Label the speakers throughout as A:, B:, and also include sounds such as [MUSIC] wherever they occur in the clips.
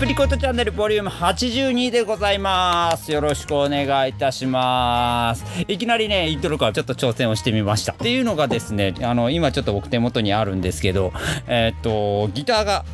A: プリコットチャンネルボリューム82でございます。よろしくお願いいたします。いきなりねイントロからちょっと挑戦をしてみました。っていうのがですねあの今ちょっと僕手元にあるんですけどえーっとギターが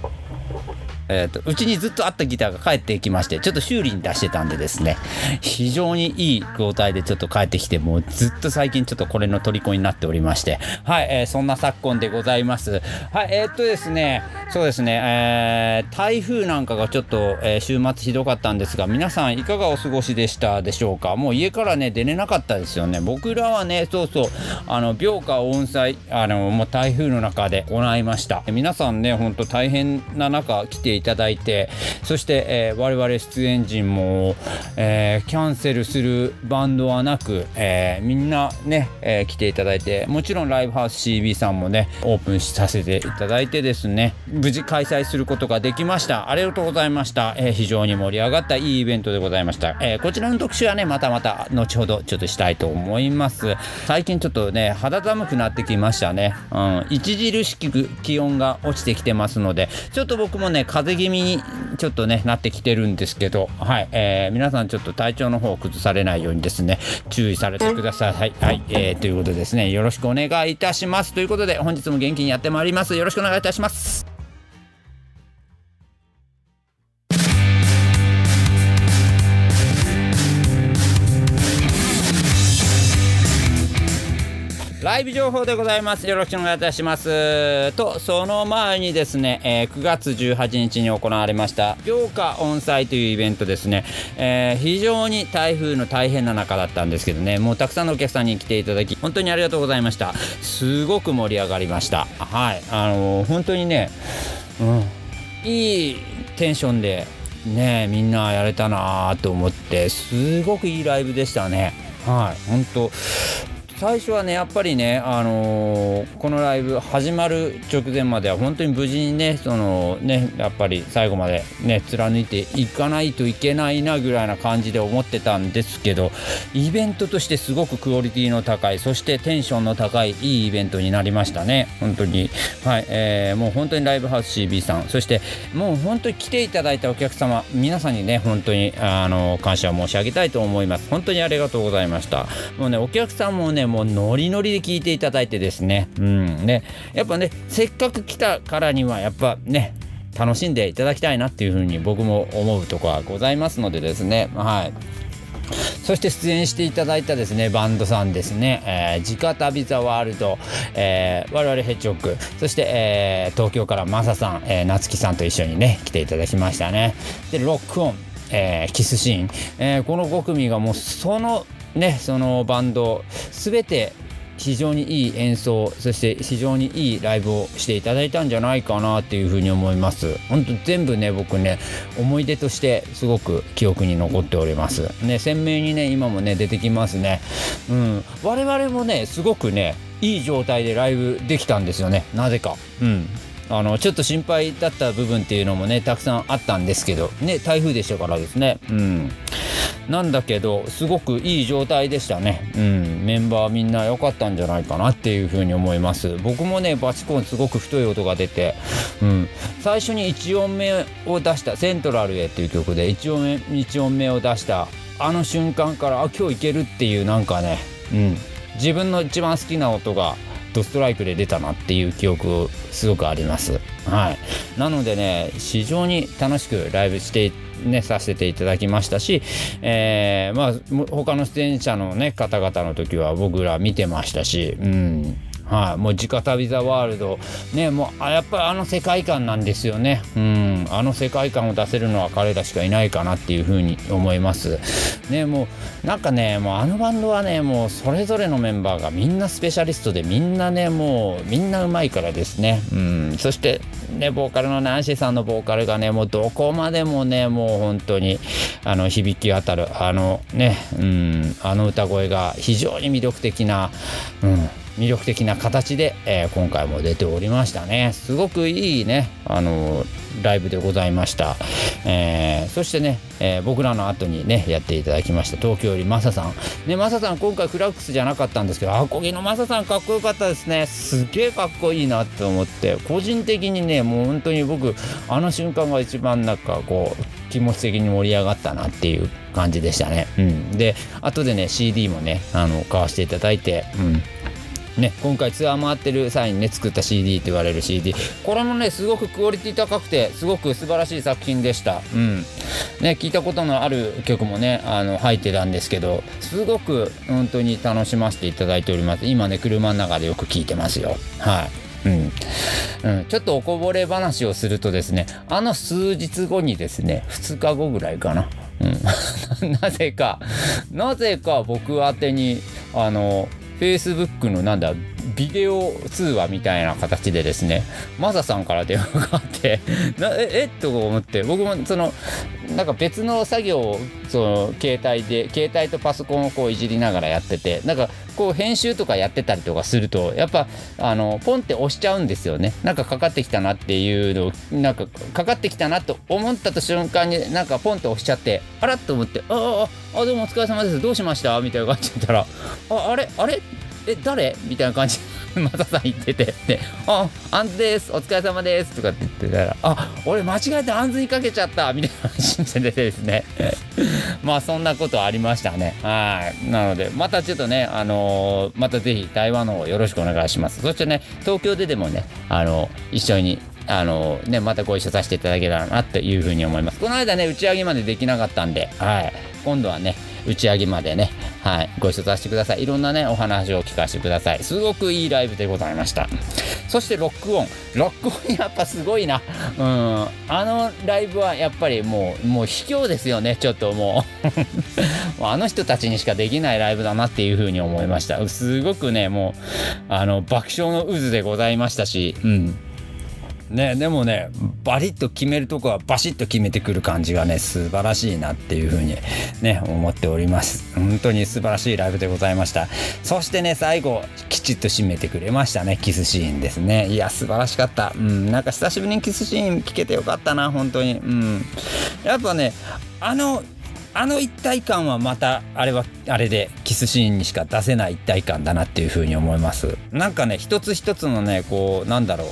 A: えー、とうちにずっとあったギターが帰ってきましてちょっと修理に出してたんでですね非常にいい状態でちょっと帰ってきてもうずっと最近ちょっとこれの虜になっておりましてはい、えーそんな昨今でございます。はいえーっとですねそうですね、えー台風なんかがちょっと、え週末ひどかったんですが皆さんいかがお過ごしでしたでしょうか？もう家からね出れなかったですよね。僕らはねそうそうあの病花温災あのもう台風の中で行いました。皆さんねほんと大変な中来ていただいてそして、えー我々出演陣も、えーキャンセルするバンドはなく、えーみんなね、えー来ていただいてもちろんライブハウス CB さんもねオープンさせていただいてですね。無事開催することができました。ありがとうございました、えー非常に盛り上がったいいイベントでございました、えーこちらの特集はねまたまた後ほどちょっとしたいと思います。最近ちょっとね肌寒くなってきましたね、うん、著しく気温が落ちてきてますのでちょっと僕もね風邪気味にちょっとねなってきてるんですけどはい、えー皆さんちょっと体調の方を崩されないようにですね注意されてください。はい、はいえーということですねよろしくお願いいたします。ということで本日も元気にやってまいります。よろしくお願いいたします。ライブ情報でございます。よろしくお願いいたします。と、その前にですね、えー9月18日に行われました、病花温祭というイベントですね、えー非常に台風の大変な中だったんですけどね、もうたくさんのお客さんに来ていただき、本当にありがとうございました。すごく盛り上がりました。はい。あのー本当にね、うん、いいテンションで、ね、みんなやれたなと思って、すごくいいライブでしたね。はい。本当最初はねやっぱりね、あのーこのライブ始まる直前までは本当に無事にねそのねやっぱり最後までね貫いていかないといけないなぐらいな感じで思ってたんですけどイベントとしてすごくクオリティの高いそしてテンションの高いいいイベントになりましたね。本当に。はい、えーもう本当にライブハウス CB さん。そしてもう本当に来ていただいたお客様皆さんにね本当にあの感謝を申し上げたいと思います。本当にありがとうございました。もうねお客さんもねもうノリノリで聞いていただいてですね。うん。ねやっぱねせっかく来たからにはやっぱね楽しんでいただきたいなっていうふうに僕も思うとこはございますのでですね。はい。そして出演していただいたですねバンドさんですね、えー、ジカタビザワールド、えー我々ヘッジホック。そして、えー東京からマサさん、えー、夏木さんと一緒にね来ていただきましたね。でロックオン、えーキスシーン、えーこの5組がもうそのねそのバンド全て非常にいい演奏そして非常にいいライブをしていただいたんじゃないかなっていうふうに思います。本当全部ね僕ね思い出としてすごく記憶に残っております。ね鮮明にね今もね出てきますね。うん。我々もねすごくねいい状態でライブできたんですよね。なぜか。うん。あのちょっと心配だった部分っていうのもねたくさんあったんですけどね台風でしたからですね。うん。なんだけどすごくいい状態でしたね、うん、メンバーみんな良かったんじゃないかなっていうふうに思います。僕もねバチコンすごく太い音が出て、うん、最初に1音目を出した「セントラルへ」っていう曲で1音目1音目を出したあの瞬間からあ今日いけるっていうなんかね、うん、自分の一番好きな音がドストライクで出たなっていう記憶すごくあります。はい、なのでね非常に楽しくライブしてね、させていただきましたし、えーまあ他の出演者の、ね、方々の時は僕ら見てましたし、うん。はい、もう直旅ザワールド。ねもうあやっぱりあの世界観なんですよね。うん。あの世界観を出せるのは彼らしかいないかなっていうふうに思います。ねもうなんかねもうあのバンドはねもうそれぞれのメンバーがみんなスペシャリストでみんなねもうみんなうまいからですね。うん。そしてねボーカルのナンシーさんのボーカルがねもうどこまでもねもう本当にあの響き渡るあのねうん。あの歌声が非常に魅力的なうん。魅力的な形で、えー、今回も出ておりましたね。すごくいいねあのライブでございました、えー、そしてね、え、僕らの後にねやっていただきました東京よりマサさん。ねマサさん今回クラックスじゃなかったんですけどアコギのマサさんかっこよかったですね。すげえかっこいいなって思って個人的にねもう本当に僕あの瞬間が一番なんかこう気持ち的に盛り上がったなっていう感じでしたね。うん、で後でね CD もねあの買わせていただいて、うん。ね、今回ツアー回ってる際にね作った CD と言われる CD これもねすごくクオリティ高くてすごく素晴らしい作品でした。うん。ね聞いたことのある曲もねあの入ってたんですけどすごく本当に楽しませていただいております。今ね車の中でよく聞いてますよ。はい。うん、うん、ちょっとおこぼれ話をするとですねあの数日後にですね2日後ぐらいかな、うん、[LAUGHS] なぜかなぜか僕宛てにあの Facebook のなんだビデオ通話みたいな形でですねマサさんから電話があって [LAUGHS] なええっと思って僕もそのなんか別の作業をその携帯で携帯とパソコンをこういじりながらやっててなんかこう編集とかやってたりとかするとやっぱあのポンって押しちゃうんですよね。なんかかかってきたなっていうのをなんかかかってきたなと思ったと瞬間になんかポンって押しちゃってあらっと思ってあああどうもお疲れ様です。どうしました？みたいな感じで言ったらああれあれ？え誰？みたいな感じで [LAUGHS] マサさん言ってて。で「ああんずです。お疲れ様です」とかって言ってたら「あ俺間違えてあんずにかけちゃった」みたいな話でてですね。[LAUGHS] まあそんなことありましたね。はい。なのでまたちょっとねあのー、またぜひ台湾の方よろしくお願いします。そしてね東京ででもねあの一緒にあのね、またご一緒させていただけたらなというふうに思います。この間ね、打ち上げまでできなかったんで、はい。今度はね、打ち上げまでね、はい、ご一緒させてください。いろんなね、お話を聞かせてください。すごくいいライブでございました。そしてロックオン。ロックオンやっぱすごいな。うん。あのライブはやっぱりもう、もう卑怯ですよね、ちょっともう。[LAUGHS] あの人たちにしかできないライブだなっていうふうに思いました。すごくね、もう、あの、爆笑の渦でございましたし、うん。ね、でもねバリッと決めるとこはバシッと決めてくる感じがね素晴らしいなっていうふうにね思っております。本当に素晴らしいライブでございました。そしてね最後きちっと締めてくれましたねキスシーンですね。いや素晴らしかった。うんなんか久しぶりにキスシーン聞けてよかったな本当に。うん。やっぱねあのあの一体感はまたあれはあれでキスシーンにしか出せない一体感だなっていうふうに思います。なんかね一つ一つのねこうなんだろう。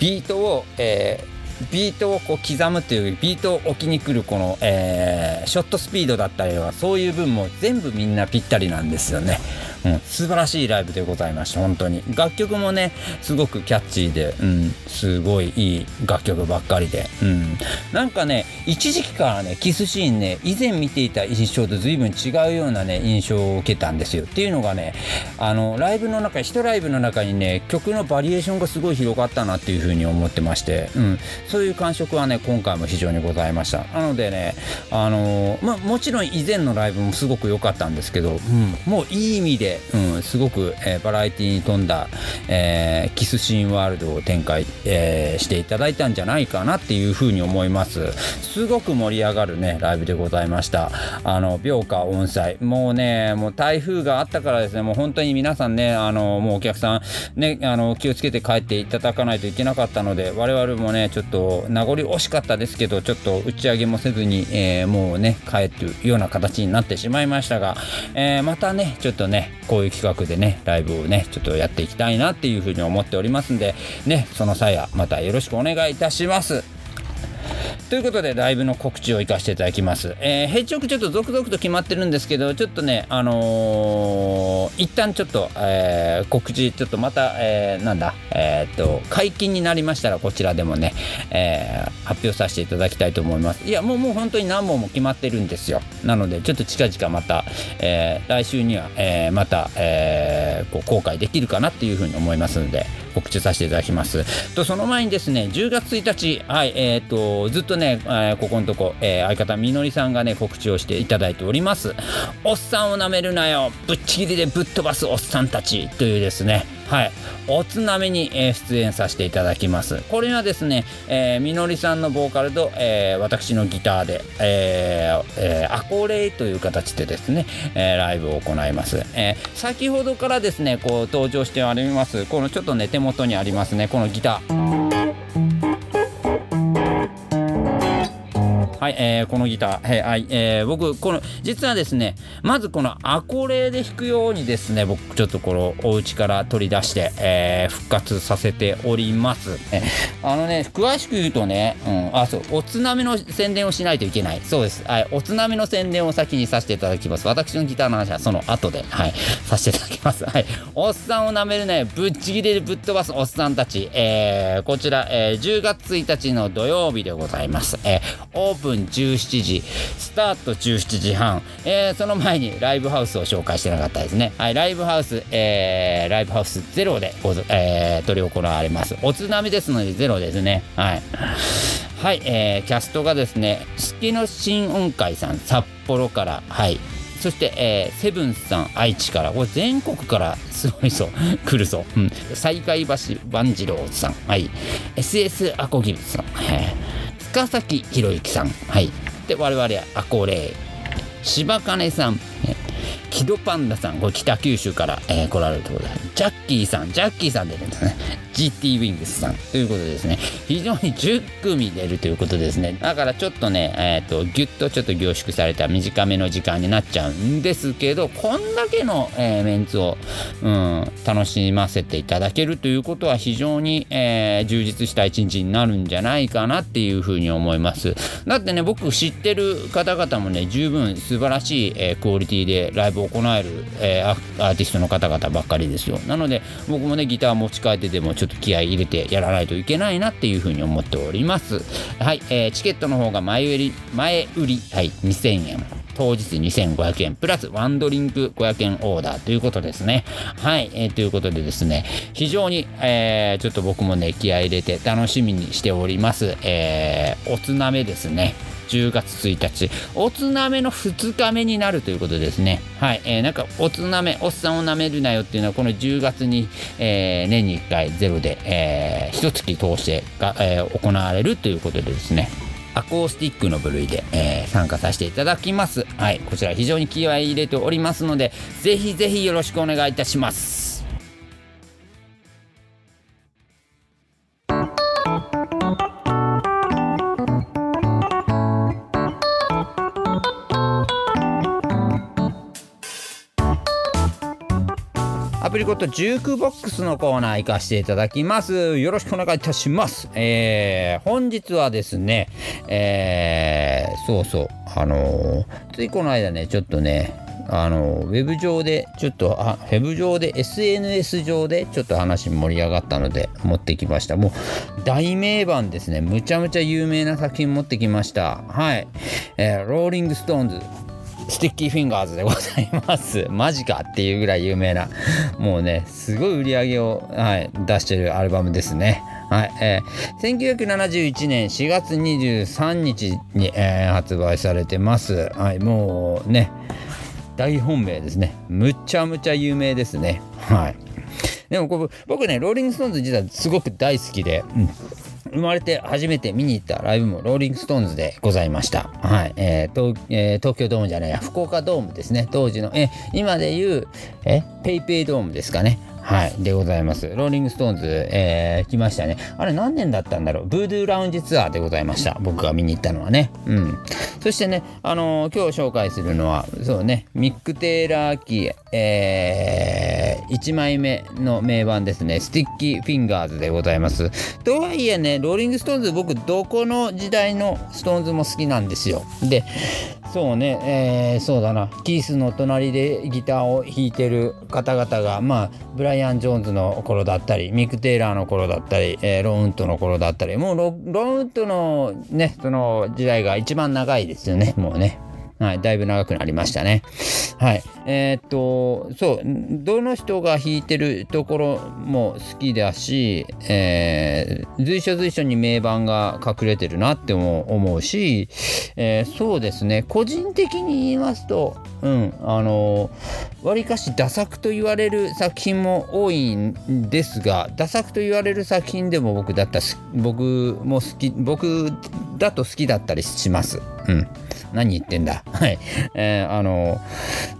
A: ビートを、えービートをこう刻むっていうよりビートを置きに来るこの、えー、ショットスピードだったりはそういう分も全部みんなぴったりなんですよね。うん、素晴らしいライブでございました本当に。楽曲もねすごくキャッチーで、うん、すごいいい楽曲ばっかりで、うん、なんかね一時期からねキスシーンね以前見ていた印象と随分違うようなね印象を受けたんですよ。っていうのがねあのライブの中一ライブの中にね曲のバリエーションがすごい広がったなっていうふうに思ってまして、うん、そういう感触はね今回も非常にございました。なのでねあのまあもちろん以前のライブもすごく良かったんですけど、うん、もういい意味でで、うん、すごく、えー、バラエティに富んだ、えー、キスシーンワールドを展開、えー、していただいたんじゃないかなっていうふうに思います。すごく盛り上がるねライブでございました。あの病花温泉もうねもう台風があったからですねもう本当に皆さんねあのもうお客さんねあの気をつけて帰っていただかないといけなかったので我々もねちょっとと名残惜しかったですけどちょっと打ち上げもせずに、えー、もうね帰ってるような形になってしまいましたが、えー、またねちょっとねこういう企画でねライブをねちょっとやっていきたいなっていうふうに思っておりますんでねその際はまたよろしくお願いいたします。ということでライブの告知をいかせていただきます。えー、ヘッジちょっと続々と決まってるんですけどちょっとねあのー、一旦ちょっと、えー、告知ちょっとまた、えー、なんだえー、っと解禁になりましたらこちらでもね、えー、発表させていただきたいと思います。いやもうもう本当に何本も決まってるんですよ。なのでちょっと近々また、えー、来週には、えー、また、えー、こう公開できるかなっていうふうに思いますので告知させていただきます。とその前にですね10月1日はいえー、っずっとね、えー、ここのとこ、えー、相方みのりさんがね告知をしていただいております。おっさんをなめるなよ。ぶっちぎりでぶっ飛ばすおっさんたちというですね。はい。おつなみに、え出演させていただきます。これはですね、えーみのりさんのボーカルと、えー私のギターで、えーえーアコレイという形でですね、えーライブを行います、えー先ほどからですねこう登場しておりますこのちょっとね手元にありますねこのギター。い、えーこのギター、はいえー僕この実はですねまずこのアコレで弾くようにですね僕ちょっとこのお家から取り出して、えー復活させております、あのね詳しく言うとね、うん、あそうおつなみの宣伝をしないといけない。そうです、はい、おつなみの宣伝を先にさせていただきます。私のギターの話はその後で、はい、させていただきます、はい、おっさんをなめるねぶっちぎりでぶっ飛ばすおっさんたち、えーこちら、えー10月1日の土曜日でございます、えーオープン17時スタート17時半、えーその前にライブハウスを紹介してなかったですね。はいライブハウス、えーライブハウスゼロで、えー、取り行われます。おつなみですのでゼロですね。はい。はい、えーキャストがですね月の新音会さん札幌からはい。そして、えーセブンスさん愛知からこれ全国からすごいぞ。来るぞ、うん、西海橋万次郎さん。はい。SS アコギブさん、えー塚崎宏之さん。はい。で我々はアコレー柴金さん。木戸パンダさん。これ北九州から、えー来られるということで。ジャッキーさん。ジャッキーさん出るんですね。GT ウィングスさん。ということでですね非常に10組出るということですね。だからちょっとねえっ、とギュッとちょっと凝縮された短めの時間になっちゃうんですけどこんだけの、えーメンツを、うん、楽しませていただけるということは非常に、えー充実した一日になるんじゃないかなっていうふうに思います。だってね僕知ってる方々もね十分素晴らしい、えークオリティでライブを行える、えアーティストの方々ばっかりですよ。なので僕もねギター持ち帰ってでもちょっと気合い入れてやらないといけないなっていうふうに思っておりますはい、えーチケットの方が前売り前売りはい2000円当日2500円プラスワンドリンク500円オーダーということですね。はい、えーということでですね非常に、えーちょっと僕もね気合い入れて楽しみにしております。えーおつなめですね。10月1日。おつなめの2日目になるということですね。はい、えーなんかおつなめおっさんをなめるなよっていうのはこの10月に、えー年に1回ゼロで、えー、一月通してが、えー行われるということでですね。アコースティックの部類で、えー参加させていただきます。はい、こちら非常に気合い入れておりますので、ぜひぜひよろしくお願いいたします。アプリコットジュークボックスのコーナー行かせていただきます。よろしくお願いいたします。えー本日はですね、えーそうそう、あのーついこの間ね、ちょっとね、あのウェブ上でちょっとあウェブ上で SNS 上でちょっと話盛り上がったので持ってきました。もう大名盤ですね。むちゃむちゃ有名な作品持ってきました。はい、えーローリングストーンズ。スティッキーフィンガーズでございます。[LAUGHS] マジかっていうぐらい有名な、もうね、すごい売り上げを、はい、出してるアルバムですね。はい、えー1971年4月23日に、えー発売されてます。はい、もうね、大本命ですね。むちゃむちゃ有名ですね。はい。でもこ僕ね、ローリングストーンズ実はすごく大好きで、うん生まれて初めて見に行ったライブもローリングストーンズでございました。はい。えー東えー東京ドームじゃないや、福岡ドームですね。当時の、えー今で言う、えペイペイドームですかね。はい。でございます。ローリングストーンズ、えー来ましたね。あれ何年だったんだろう？ブードゥーラウンジツアーでございました。僕が見に行ったのはね。うん。そしてね、あのー今日紹介するのは、そうね、ミック・テイラー期、え1枚目の名盤ですね。スティッキー・フィンガーズでございます。とはいえね、ローリング・ストーンズ、僕、どこの時代のストーンズも好きなんですよ。で、そうね、えーそうだな、キースの隣でギターを弾いてる方々が、まあ、ブライアン・ジョーンズの頃だったり、ミク・テイラーの頃だったり、えーローントの頃だったり、もうロローントのね、その時代が一番長いですよね、もうね。はい、だいぶ長くなりましたね。はい。えー、っと、そう、どの人が弾いてるところも好きだし、えー、随所随所に名盤が隠れてるなっても思うし、えー、そうですね、個人的に言いますと、うん、あのわりかしダ作と言われる作品も多いんですがダ作と言われる作品でも僕だった僕も好き僕だと好きだったりします。うん何言ってんだ。はい。えー、あの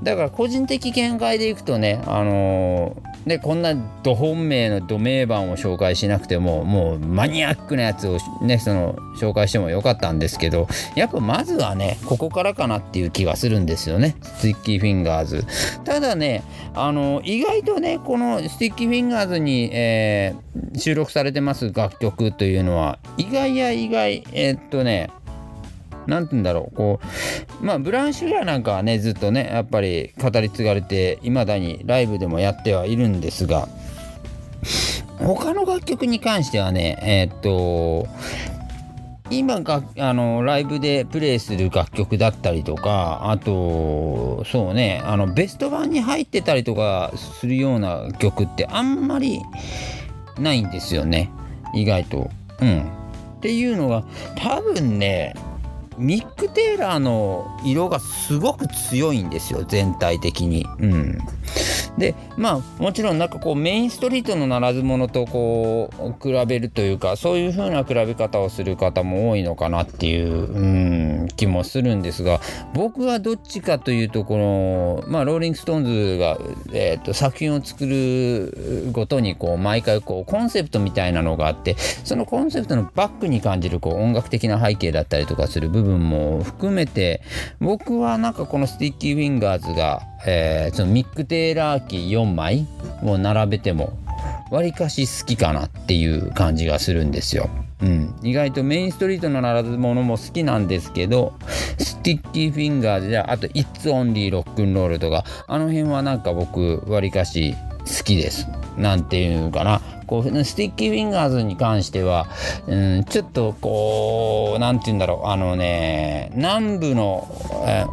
A: だから個人的見解でいくとね、あのでこんなど本命のド名盤を紹介しなくてももうマニアックなやつをねその紹介してもよかったんですけどやっぱまずはねここからかなっていう気がするんですよねスティッキーフィンガーズただねあの意外とねこのスティッキーフィンガーズに、えー、収録されてます楽曲というのは意外や意外えー、っとね何て言うんだろうこうまあブラウンシュガーなんかはねずっとねやっぱり語り継がれていまだにライブでもやってはいるんですが他の楽曲に関してはねえー、っと今があのライブでプレイする楽曲だったりとかあとそうねあのベスト版に入ってたりとかするような曲ってあんまりないんですよね意外と。うん、っていうのが多分ねミック・テイラーの色がすごく強いんですよ全体的に。うん、でまあもちろんなんかこうメインストリートのならず者とこう比べるというかそういう風な比べ方をする方も多いのかなっていう、うん、気もするんですが僕はどっちかというとこのまあローリング・ストーンズが、えーと、作品を作るごとにこう毎回こうコンセプトみたいなのがあってそのコンセプトのバックに感じるこう音楽的な背景だったりとかする部分も含めて僕はなんかこのスティッキー・フィンガーズが、えー、そのミック・テイラー期4枚を並べてもわりかし好きかなっていう感じがするんですよ。うん、意外とメインストリートのならず者も好きなんですけどスティッキーフィンガーズやあと「It's Only Rock 'n Roll」とかあの辺はなんか僕わりかし好きです。なんていうかな。こうスティッキーフィンガーズに関しては、うん、ちょっとこう何て言うんだろう。あのね南部の、え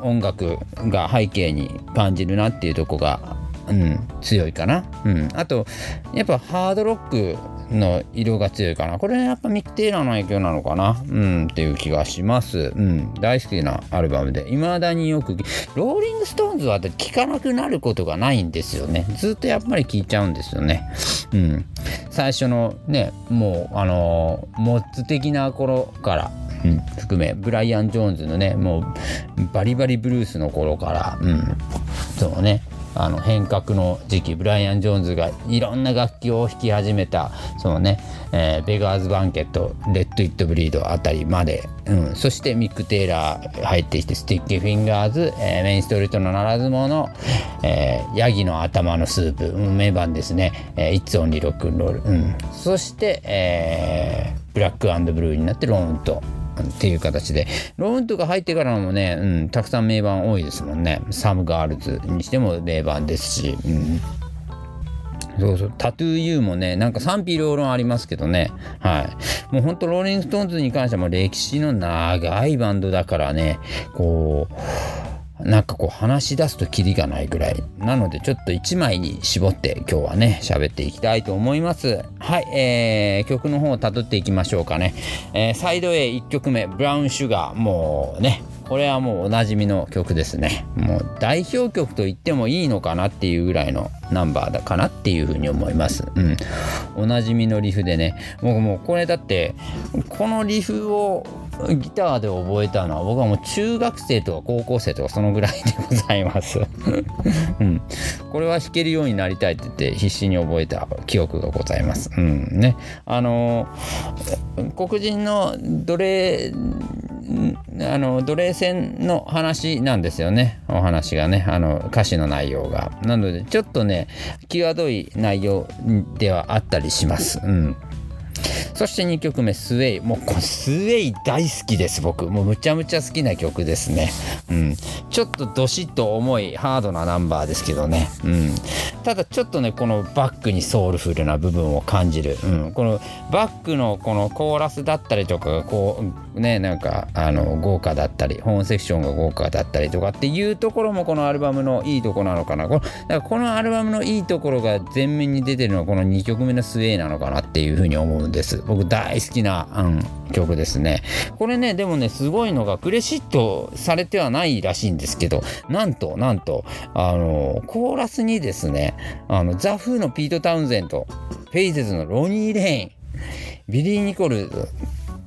A: 音楽が背景に感じるなっていうとこが、うん、強いかな。うん、あとやっぱハードロックの色が強いかな。これやっぱミック・テイラーの影響なのかなうんっていう気がします。うん。大好きなアルバムで。未だによく、ローリング・ストーンズは聴かなくなることがないんですよね。ずっとやっぱり聴いちゃうんですよね。うん。最初のね、もう、あのー、モッズ的な頃から、うん、含めブライアン・ジョーンズのねもうバリバリブルースの頃から、うん、そうねあの変革の時期ブライアン・ジョーンズがいろんな楽器を弾き始めたそのね、えー、ベガーズ・バンケットレッド・イット・ブリードあたりまで、うん、そしてミック・テイラー入ってきてスティッキー・フィンガーズ、えー、メインストリートのならず者、えー、ヤギの頭のスープ、うん、名盤ですね、えー、イッツ・オンリー・ロックンロール、うん、そして、えー、ブラック・アンド・ブルーになってロン・ウッドっていう形で。ロン・ウッドが入ってからもね、うん、たくさん名盤多いですもんね。サムガールズにしても名盤ですし、うん、そうそう。タトゥーユーもねなんか賛否両論ありますけどね。はい。もうほんとローリング・ストーンズに関しては歴史の長いバンドだからね。こうなんかこう話し出すとキリがないぐらい。なのでちょっと1枚に絞って今日はね喋っていきたいと思います。はい、えー、曲の方をたどっていきましょうかね、えー、サイド A1 曲目ブラウンシュガーもうねこれはもうおなじみの曲ですね。もう代表曲と言ってもいいのかなっていうぐらいのナンバーだかなっていうふうに思います。うん。おなじみのリフでね。僕もうこれだってこのリフをギターで覚えたのは僕はもう中学生とか高校生とかそのぐらいでございます。[LAUGHS] うん、これは弾けるようになりたいって言って必死に覚えた記憶がございます。うん。ね、あの黒人の奴隷あの奴隷戦の話なんですよね。お話がね。あの歌詞の内容が。なのでちょっとね際どい内容ではあったりします。うん。そして2曲目スウェイ。もうこのスウェイ大好きです僕。もうむちゃむちゃ好きな曲ですね。うん。ちょっとどしっと重いハードなナンバーですけどね。うん。ただちょっとねこのバックにソウルフルな部分を感じる、うん、このバックのこのコーラスだったりとかがこうねなんかあの豪華だったりホーンセクションが豪華だったりとかっていうところもこのアルバムのいいとこなのかな。このだからこのアルバムのいいところが前面に出てるのはこの2曲目のスウェイなのかなっていうふうに思うんです。僕大好きな、うん、曲ですね。これねでもねすごいのがクレジットされてはないらしいんですけどなんとなんとあのコーラスにですねあのザ・フーのピート・タウンゼントフェイゼズのロニー・レインビリー・ニコル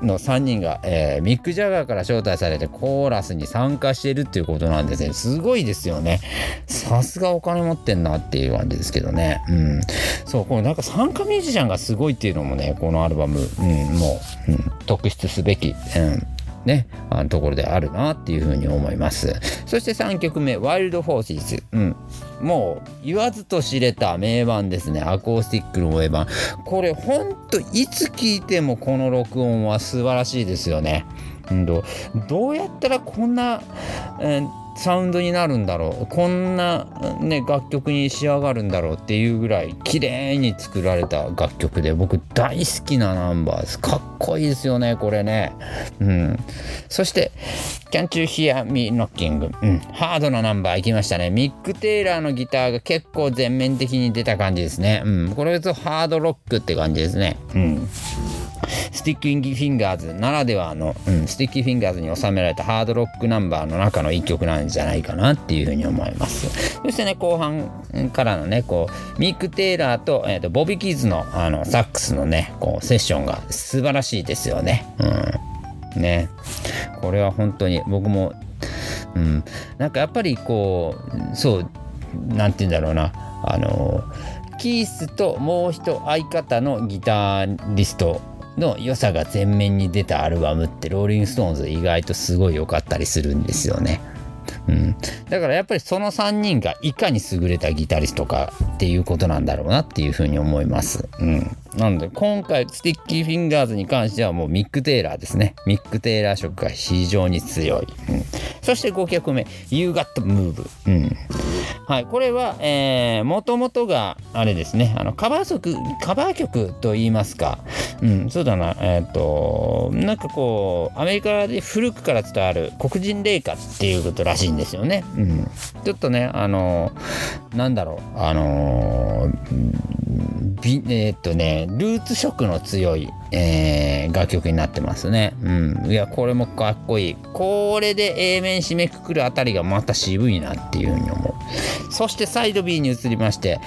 A: の3人が、えー、ミック・ジャガーから招待されてコーラスに参加してるっていうことなんですね。すごいですよね。さすがお金持ってんなっていう感じですけどね。うん。そうこのなんか参加ミュージシャンがすごいっていうのもねこのアルバム、うん、もう、うん、特筆すべき、うん。ね、あのところであるなっていうふうに思います。そして3曲目、ワイルド・フォーシーズ。うん。もう言わずと知れた名盤ですね。アコースティックの名盤。これほんといつ聴いてもこの録音は素晴らしいですよね。うん、どうやったらこんな、うんサウンドになるんだろう。こんな、ね、楽曲に仕上がるんだろうっていうぐらい綺麗に作られた楽曲で僕大好きなナンバーですかっこいいですよねこれね。うん。そして「Can't You Hear Me Knocking」うん、ハードなナンバーいきましたね。ミック・テイラーのギターが結構全面的に出た感じですね。うん。これぞハードロックって感じですね。うん。スティッキーフィンガーズならではの、うん、スティッキーフィンガーズに収められたハードロックナンバーの中の一曲なんじゃないかなっていうふうに思います。そしてね、後半からのね、こう、ミック・テイラーと,、えーと、ボビー・キーズのあのサックスのね、こう、セッションが素晴らしいですよね。うん。ね。これは本当に僕も、うん、なんかやっぱりこう、そう、なんて言うんだろうな、あの、キースともう一相方のギタリストの良さが前面に出たアルバムってローリング・ストーンズ意外とすごい良かったりするんですよね。うん、だからやっぱりその3人がいかに優れたギタリストかっていうことなんだろうなっていうふうに思います。うん、なので今回スティッキーフィンガーズに関してはもうミック・テイラーですね。ミック・テイラー色が非常に強い。うん、そして5曲目「You Got Move」。うん。はい、これは、えー、もともとがあれですね。あのカバー曲カバー曲と言いますか、うん、そうだな。えっ、ー、となんかこうアメリカで古くから伝わる黒人霊歌っていうことらしいんですよね、うん、ちょっとねあのなんだろうあのびえー、っとねルーツ色の強い、えー、楽曲になってますね。うん。いやこれもかっこいい。これで A 面締めくくるあたりがまた渋いなっていうふうに思う。そしてサイド B に移りまして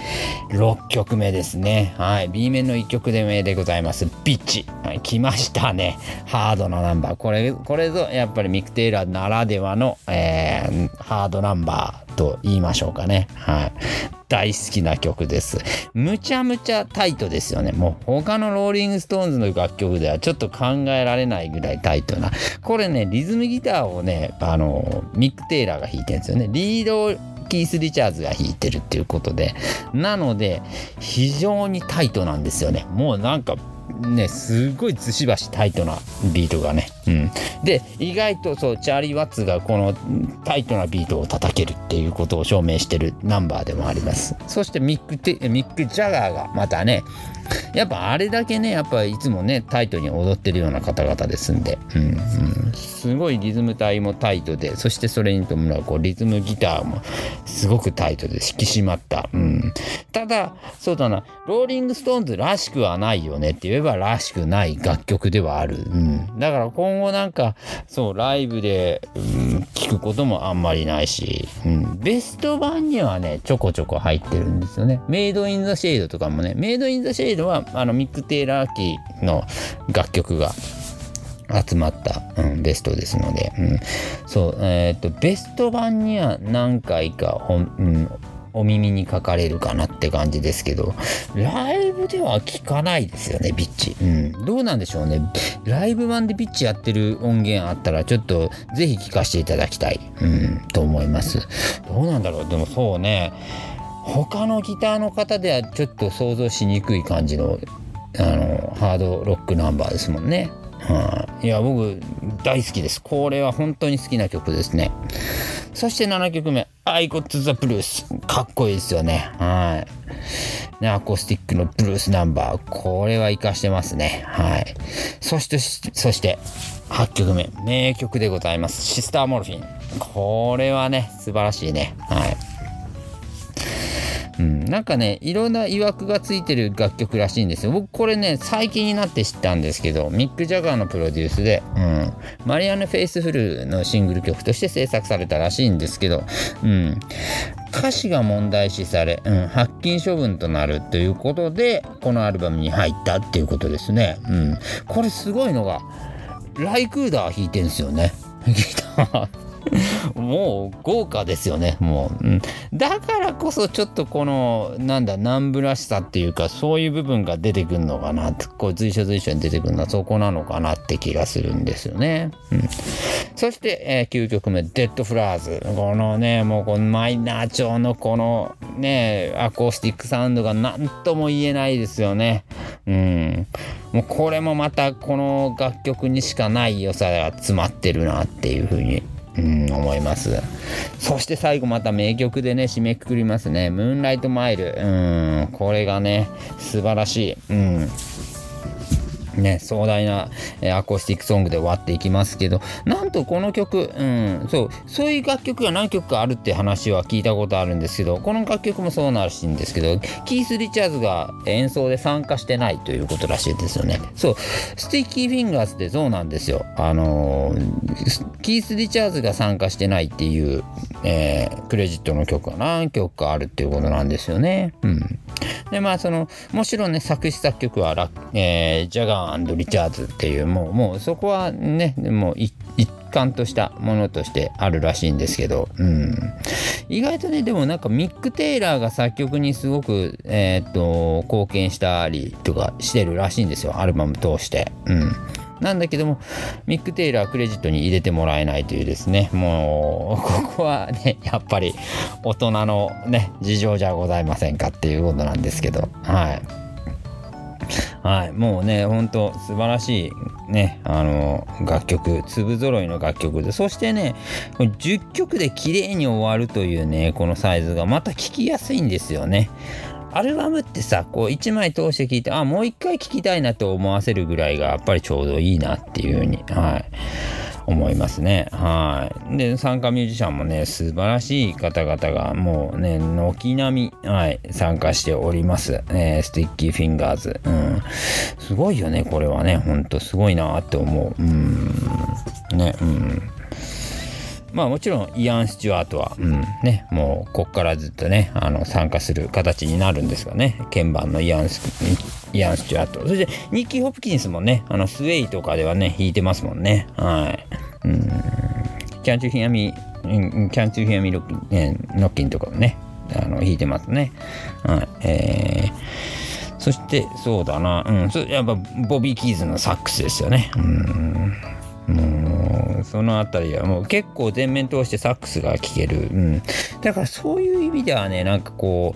A: 6曲目ですね。はい。B 面の1曲目でございます。ビッチ、はい、来ましたね。ハードなナンバー。これこれぞやっぱりミック・テイラーならではの、えー、ハードナンバー。と言いましょうかねはい大好きな曲です。むちゃむちゃタイトですよね。もう他のローリングストーンズの楽曲ではちょっと考えられないぐらいタイトな。これね、リズムギターをね、あの、ミック・テイラーが弾いてるんですよね。リードキース・リチャーズが弾いてるっていうことで。なので、非常にタイトなんですよね。もうなんか、ね、すごいずしばしタイトなビートがね。うん、で意外とそうチャーリー・ワッツがこのタイトなビートを叩けるっていうことを証明してるナンバーでもあります。そしてミックミック・ジャガーがまたね [LAUGHS] やっぱあれだけねやっぱいつもねタイトに踊ってるような方々ですんで、うんうん、すごいリズム体もタイトでそしてそれに伴うこうリズムギターもすごくタイトで引き締まった、うん、ただそうだなローリング・ストーンズらしくはないよねって言えばらしくない楽曲ではある、うん、だから今後なんかそうライブで、うん、聞くこともあんまりないし、うん、ベスト盤にはねちょこちょこ入ってるんですよね。メイド・イン・ザ・シェイドとかもねメイド・イン・ザ・シェイドはあのミック・テイラー期の楽曲が集まった、うん、ベストですので、うん、そうえっ、とベスト版には何回かうん、お耳にかかれるかなって感じですけどライブでは聞かないですよねビッチ、うん、どうなんでしょうね。ライブ版でビッチやってる音源あったらちょっとぜひ聞かせていただきたい、うん、と思います。どうなんだろう。でもそうね。他のギターの方ではちょっと想像しにくい感じのあのハードロックナンバーですもんね。はい、いや僕大好きです。これは本当に好きな曲ですね。そして7曲目「I Got the Blues」かっこいいですよね。はい。ねアコースティックのブルースナンバー。これは活かしてますね。はい。そしてそして8曲目。名曲でございます。シスターモルフィン。これはね素晴らしいね。はい。うん、なんかねいろんな曰くがついてる楽曲らしいんですよ。僕これね最近になって知ったんですけどミック・ジャガーのプロデュースで、うん、マリアンヌ・フェイスフルのシングル曲として制作されたらしいんですけど、うん、歌詞が問題視され、うん、発禁処分となるということでこのアルバムに入ったっていうことですね、うん、これすごいのがライクーダー弾いてんすよね。[LAUGHS] ギター。もう豪華ですよね。もう、うん、だからこそちょっとこのなんだ南部らしさっていうかそういう部分が出てくるのかな。こう随所随所に出てくるのはそこなのかなって気がするんですよね、うん、そして、えー、9曲目「デッドフラーズ」このねもうこのマイナー調のこのねアコースティックサウンドが何とも言えないですよね。うん。もうこれもまたこの楽曲にしかない良さが詰まってるなっていうふうにうん思います。そして最後また名曲でね締めくくりますね「ムーンライトマイル」うんこれがね素晴らしい。うん。ね、壮大な、えー、アコースティックソングで終わっていきますけどなんとこの曲、うん、そうそういう楽曲が何曲かあるって話は聞いたことあるんですけどこの楽曲もそうらしいんですけどキース・リチャーズが演奏で参加してないということらしいですよね。そうスティッキー・フィンガーズってそうなんですよ。あのー、キース・リチャーズが参加してないっていう、えー、クレジットの曲が何曲かあるっていうことなんですよね。うん。でまあそのもちろんね作詞作曲はラ、え、ジャガーリチャーズっていうもうもうそこはねもう一貫としたものとしてあるらしいんですけど、うん、意外とねでもなんかミック・テイラーが作曲にすごく、えー、っと貢献したりとかしてるらしいんですよアルバム通して。うんなんだけども、ミック・テイラークレジットに入れてもらえないというですね、もう、ここはね、[LAUGHS] やっぱり大人のね、事情じゃございませんかっていうことなんですけど、はい。はい、もうね、ほんと素晴らしいね、あの、楽曲、粒揃いの楽曲で、そしてね、10曲で綺麗に終わるというね、このサイズがまた聴きやすいんですよね。アルバムってさ、こう1枚通して聴いて、あ、もう一回聴きたいなと思わせるぐらいがやっぱりちょうどいいなっていうふうに、はい。思いますね。はい。で、参加ミュージシャンもね、素晴らしい方々がもうね、軒並み、はい、参加しております。えー、スティッキーフィンガーズ。うん。すごいよね、これはね。ほんとすごいなって思う。うん。ね、うん。まあもちろんイアン・スチュワートは、うん、ね、もうこっからずっとね、あの参加する形になるんですがね、鍵盤のイアンス・イアン・スチュワート。そしてニッキー・ホプキンスもね、あのスウェイとかではね、弾いてますもんね。はい。うん。Can't You Hear Me, Can't You Hear Me Knocking とかもね、あの弾いてますね。はい。えーそして、そうだな、うん、やっぱボビー・キーズのサックスですよね。うんもうその辺りはもう結構全面通してサックスが聴ける、うん、だからそういう意味ではねなんかこ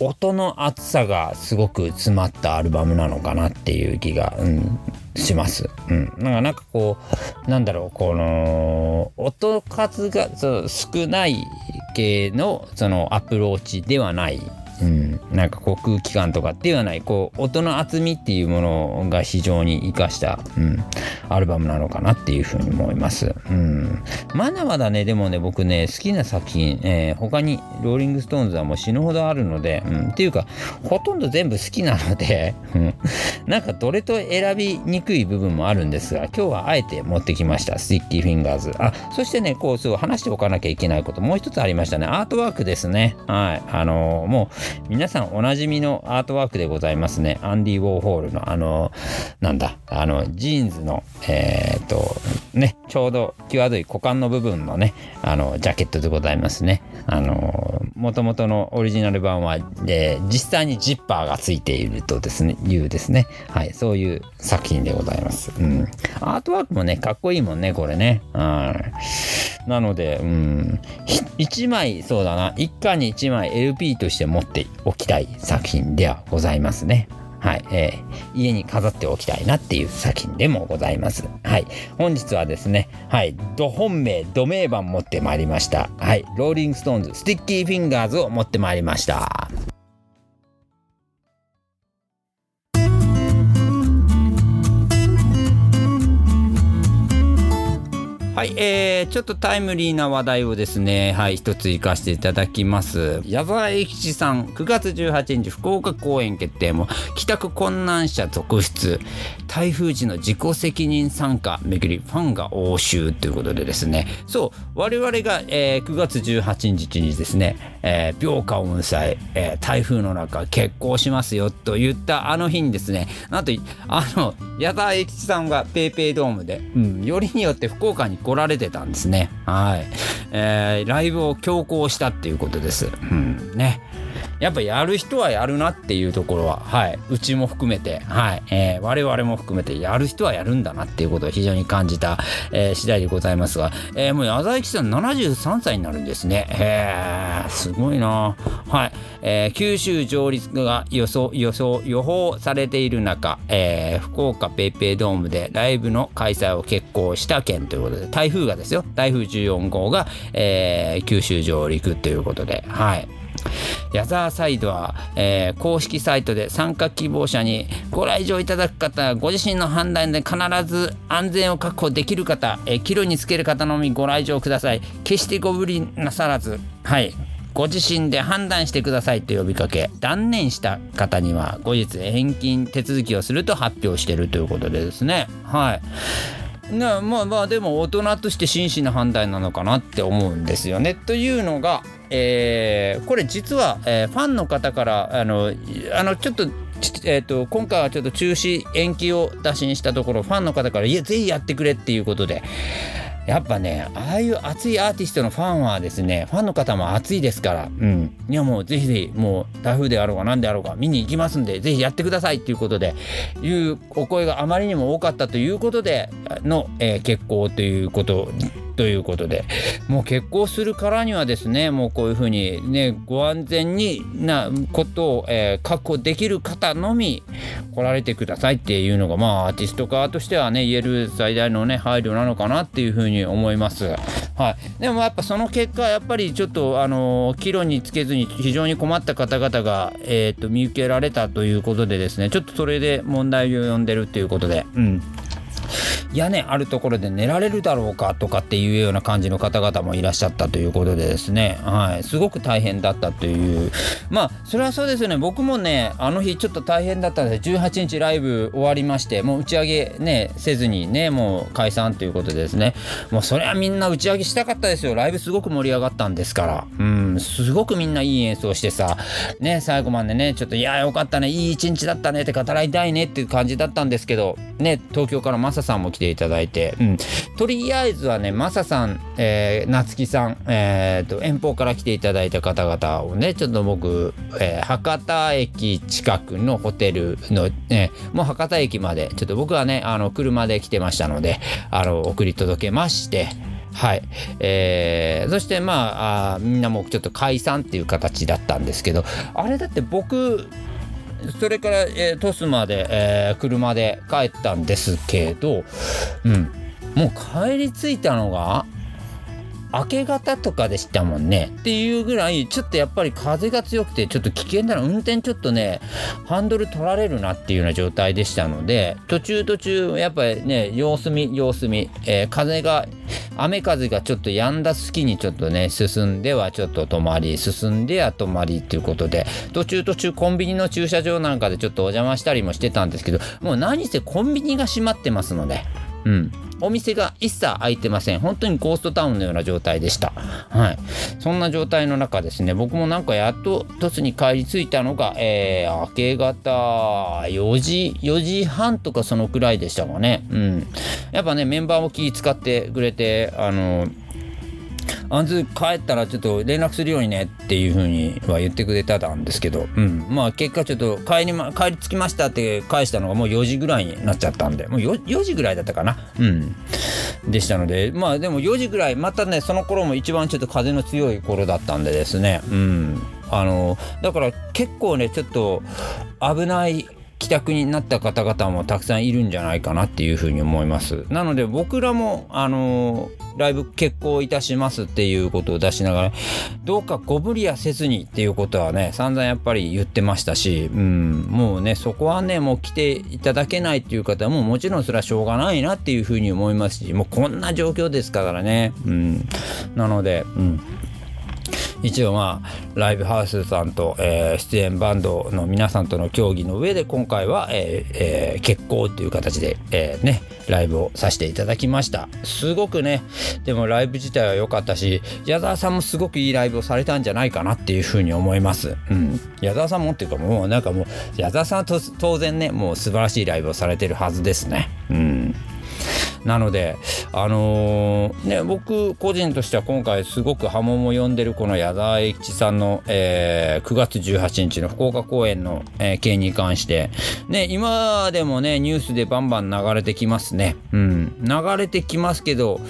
A: う音の厚さがすごく詰まったアルバムなのかなっていう気が、うん、します。うん、なんかなんかこうなんだろうこの音数が少ない系のそのアプローチではないうん、なんかこう空気感とかではないこう音の厚みっていうものが非常に生かした、うん、アルバムなのかなっていうふうに思います、うん、まだまだねでもね僕ね好きな作品、えー、他にローリング・ストーンズはもう死ぬほどあるので、うん、っていうかほとんど全部好きなので [LAUGHS] なんかどれと選びにくい部分もあるんですが今日はあえて持ってきました。スティッキーフィンガーズあそしてねこうすぐ話しておかなきゃいけないこともう一つありましたね。アートワークですね。はい。あのー、もう皆さんおなじみのアートワークでございますね。アンディ・ウォーホールのあの、なんだ、あの、ジーンズの、えー、っと、ね、ちょうど際どい股間の部分のね、あの、ジャケットでございますね。あの、もともとのオリジナル盤は、で、実際にジッパーがついているとですね、いうですね、はい、そういう作品でございます。うん。アートワークもね、かっこいいもんね、これね。うん。なので、うん、1枚、そうだな、一家に1枚 LP として持っておきたい作品ではございますね。はい、えー、家に飾っておきたいなっていう作品でもございます。はい、本日はですね、はい、ド本命、ド名盤持ってまいりました。はい、ローリングストーンズ、スティッキーフィンガーズを持ってまいりました。はい、えー、ちょっとタイムリーな話題をですね、はい、一つ行かせていただきます。矢沢永吉さん、9月18日、福岡公演決定も、帰宅困難者続出、台風時の自己責任参加めぐり、ファンが応酬ということでですね、そう、我々が、えー、9月18日にですね、えー、病花雲祭、えー、台風の中、決行しますよと言ったあの日にですね、なんと、あの、矢沢永吉さんが PayPay ドームで、うん、よりによって福岡に来られてたんですね。はい。えー、ライブを強行したっていうことです。うん。ね。やっぱやる人はやるなっていうところは、はい、うちも含めて、はい、えー、我々も含めてやる人はやるんだなっていうことを非常に感じた、えー、次第でございますが、えー、もう矢沢永さん73歳になるんですね。へえ、すごいな。はい、えー、九州上陸が予想、予想、予報されている中、えー、福岡ペイペイドームでライブの開催を決行した件ということで、台風がですよ、台風14号が、えー、九州上陸ということで、はい。矢沢サイドは、えー、公式サイトで参加希望者にご来場いただく方ご自身の判断で必ず安全を確保できる方、えー、帰路につける方のみご来場ください。決してご無理なさらずはい。ご自身で判断してください。と呼びかけ。断念した方には後日返金手続きをすると発表しているということでですね。はい。なまあまあでも大人として真摯な判断なのかなって思うんですよね。というのが、えー、これ実は、えー、ファンの方からあのあのちょっとえーと、今回はちょっと中止延期を打診したところファンの方から「いやぜひやってくれ」っていうことでやっぱねああいう熱いアーティストのファンはですねファンの方も熱いですから。うん。いやもうぜひぜひもう台風であろうが何であろうが見に行きますんでぜひやってくださいっていうことでいうお声があまりにも多かったということでの、えー、結婚ということということでもう結婚するからにはですねもうこういうふうにねご安全になことを、えー、確保できる方のみ来られてくださいっていうのがまあアーティスト側としてはね言える最大のね配慮なのかなっていうふうに思います。はい、でもやっぱその結果やっぱりちょっとあの岐路につけずに非常に困った方々が、えーと、見受けられたということでですねちょっとそれで問題を呼んでるっていうことで。うん屋根あるところで寝られるだろうかとかっていうような感じの方々もいらっしゃったということでですね、はい、すごく大変だったという。まあそれはそうですよね。僕もねあの日ちょっと大変だったので18日ライブ終わりましてもう打ち上げねせずにねもう解散ということでですね。もうそれはみんな打ち上げしたかったですよ。ライブすごく盛り上がったんですから。うん。すごくみんないい演奏してさね最後までねちょっといやよかったね。いい一日だったねって語りたいねっていう感じだったんですけどね東京からマサさんも来ていただいて、うん、とりあえずはねマサさん、えー、夏木さん、えーと、遠方から来ていただいた方々をねちょっと僕、えー、博多駅近くのホテルの、ね、もう博多駅までちょっと僕はねあの車で来てましたのであの送り届けましてはい、えー、そしてまああみんなもうちょっと解散っていう形だったんですけどあれだって僕それから、えー、トスまで、えー、車で帰ったんですけど、うん、もう帰り着いたのが明け方とかでしたもんね。っていうぐらいちょっとやっぱり風が強くてちょっと危険だな運転ちょっとねハンドル取られるなっていうような状態でしたので途中途中やっぱりね様子見様子見、えー、風が雨風がちょっと止んだ隙にちょっとね進んではちょっと止まり進んでは止まりっていうことで途中途中コンビニの駐車場なんかでちょっとお邪魔したりもしてたんですけどもう何せコンビニが閉まってますので。うん。お店が一切開いてません。本当にゴーストタウンのような状態でした。はい。そんな状態の中ですね、僕もなんかやっと突に帰り着いたのが、えー、明け方4時、4時半とかそのくらいでしたかね。うん。やっぱね、メンバーも気使ってくれて、あの、あんず帰ったらちょっと連絡するようにねっていうふうには言ってくれたんですけど、うん、まあ結果ちょっと帰り,、ま、帰り着きましたって返したのがもう4時ぐらいになっちゃったんでもう 4, 4時ぐらいだったかな？うん。でしたのでまあでも4時ぐらいまたねその頃も一番ちょっと風の強い頃だったんでですね。うん。あのだから結構ねちょっと危ない帰宅になった方々もたくさんいるんじゃないかなっていうふうに思います。なので僕らもあのライブ決行いたしますっていうことを出しながらどうかご無理はせずにっていうことはね散々やっぱり言ってましたし、うん、もうねそこはねもう来ていただけないっていう方ももちろんそれはしょうがないなっていうふうに思いますしもうこんな状況ですからね、うん、なので、うん。一応まあライブハウスさんと、えー、出演バンドの皆さんとの協議の上で今回は、えーえー、結婚という形で、えー、ねライブをさせていただきました。すごくね。でもライブ自体は良かったし矢沢さんもすごくいいライブをされたんじゃないかなっていうふうに思います。うん。矢沢さんもっていうかもうなんかもう矢沢さんは当然ねもう素晴らしいライブをされてるはずですね。うん。なのであのー、ね僕個人としては今回すごく波紋を呼んでるこの矢沢永吉さんの、えー、9月18日の福岡公演の、えー、件に関してね今でもねニュースでバンバン流れてきますね。うん。流れてきますけど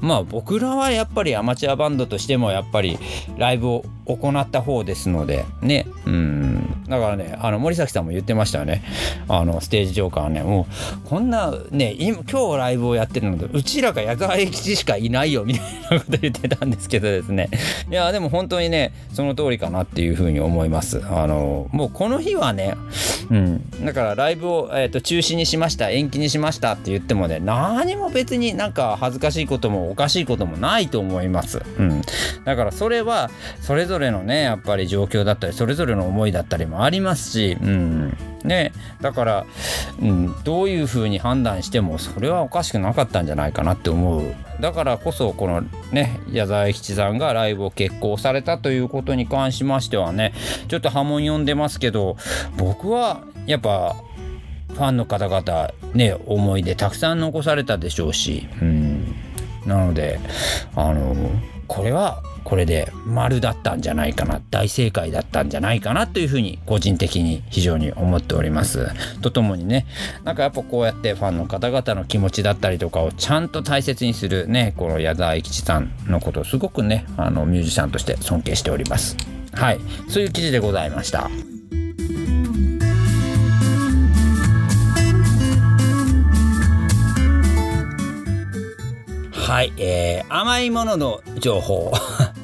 A: まあ僕らはやっぱりアマチュアバンドとしてもやっぱりライブを行った方ですのでね。うん。だからねあの森崎さんも言ってましたよね。あのステージ上からね。もうこんなね今今日ライブをやってるのでうちらが矢沢永吉しかいないよみたいなこと言ってたんですけどですね。いやでも本当にねその通りかなっていうふうに思います。あのもうこの日はねうん。だからライブを、えーと、中止にしました延期にしましたって言ってもね何も別になんか恥ずかしいこともおかしいこともないと思います。うん。だからそれはそれぞれのねやっぱり状況だったりそれぞれの思いだったりもありますしうん。ね。だから、うん、どういうふうに判断してもそれはおかしくなかったんじゃないかなって思う。だからこそこのね矢沢吉さんがライブを決行されたということに関しましてはねちょっと波紋呼んでますけど僕はやっぱファンの方々ね思い出たくさん残されたでしょうし、うん、なのであのこれはこれで丸だったんじゃないかな大正解だったんじゃないかなというふうに個人的に非常に思っております。とともにねなんかやっぱこうやってファンの方々の気持ちだったりとかをちゃんと大切にするねこの矢沢永吉さんのことをすごくねあのミュージシャンとして尊敬しております。はい。そういう記事でございました。はい、えー、甘いものの情報。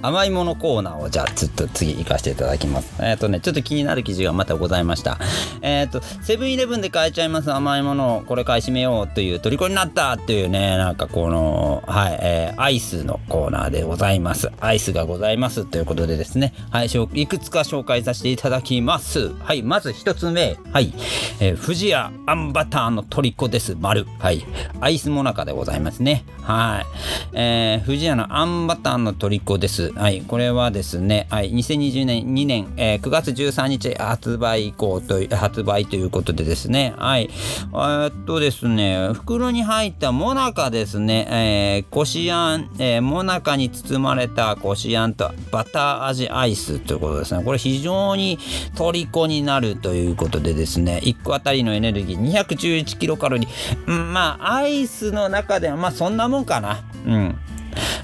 A: 甘いものコーナーをじゃあちょっと次行かせていただきます。えっ、ー、とね、ちょっと気になる記事がまたございました。えっ、ー、と、セブンイレブンで買えちゃいます甘いものをこれ買い占めようという虜になったっていうね、なんかこの、はい、えー、アイスのコーナーでございます。アイスがございますということでですね、はい、いくつか紹介させていただきます。はい、まず一つ目、はい、えー、富士屋あんバターの虜です。丸。はい、アイスモナカでございますね。はい、えー、富士屋のあんバターの虜です。はい、これはですね、はい、2020年2年、えー、9月13日発売以降と発売ということでですね、はい、えっとですね、袋に入ったモナカですね、えー、こしあん、えー、モナカに包まれたこしあんとバター味アイスということですね。これ非常に虜になるということでですね、1個あたりのエネルギー211キロカロリー、うん、まあ、アイスの中ではまあそんなもんかな。うん。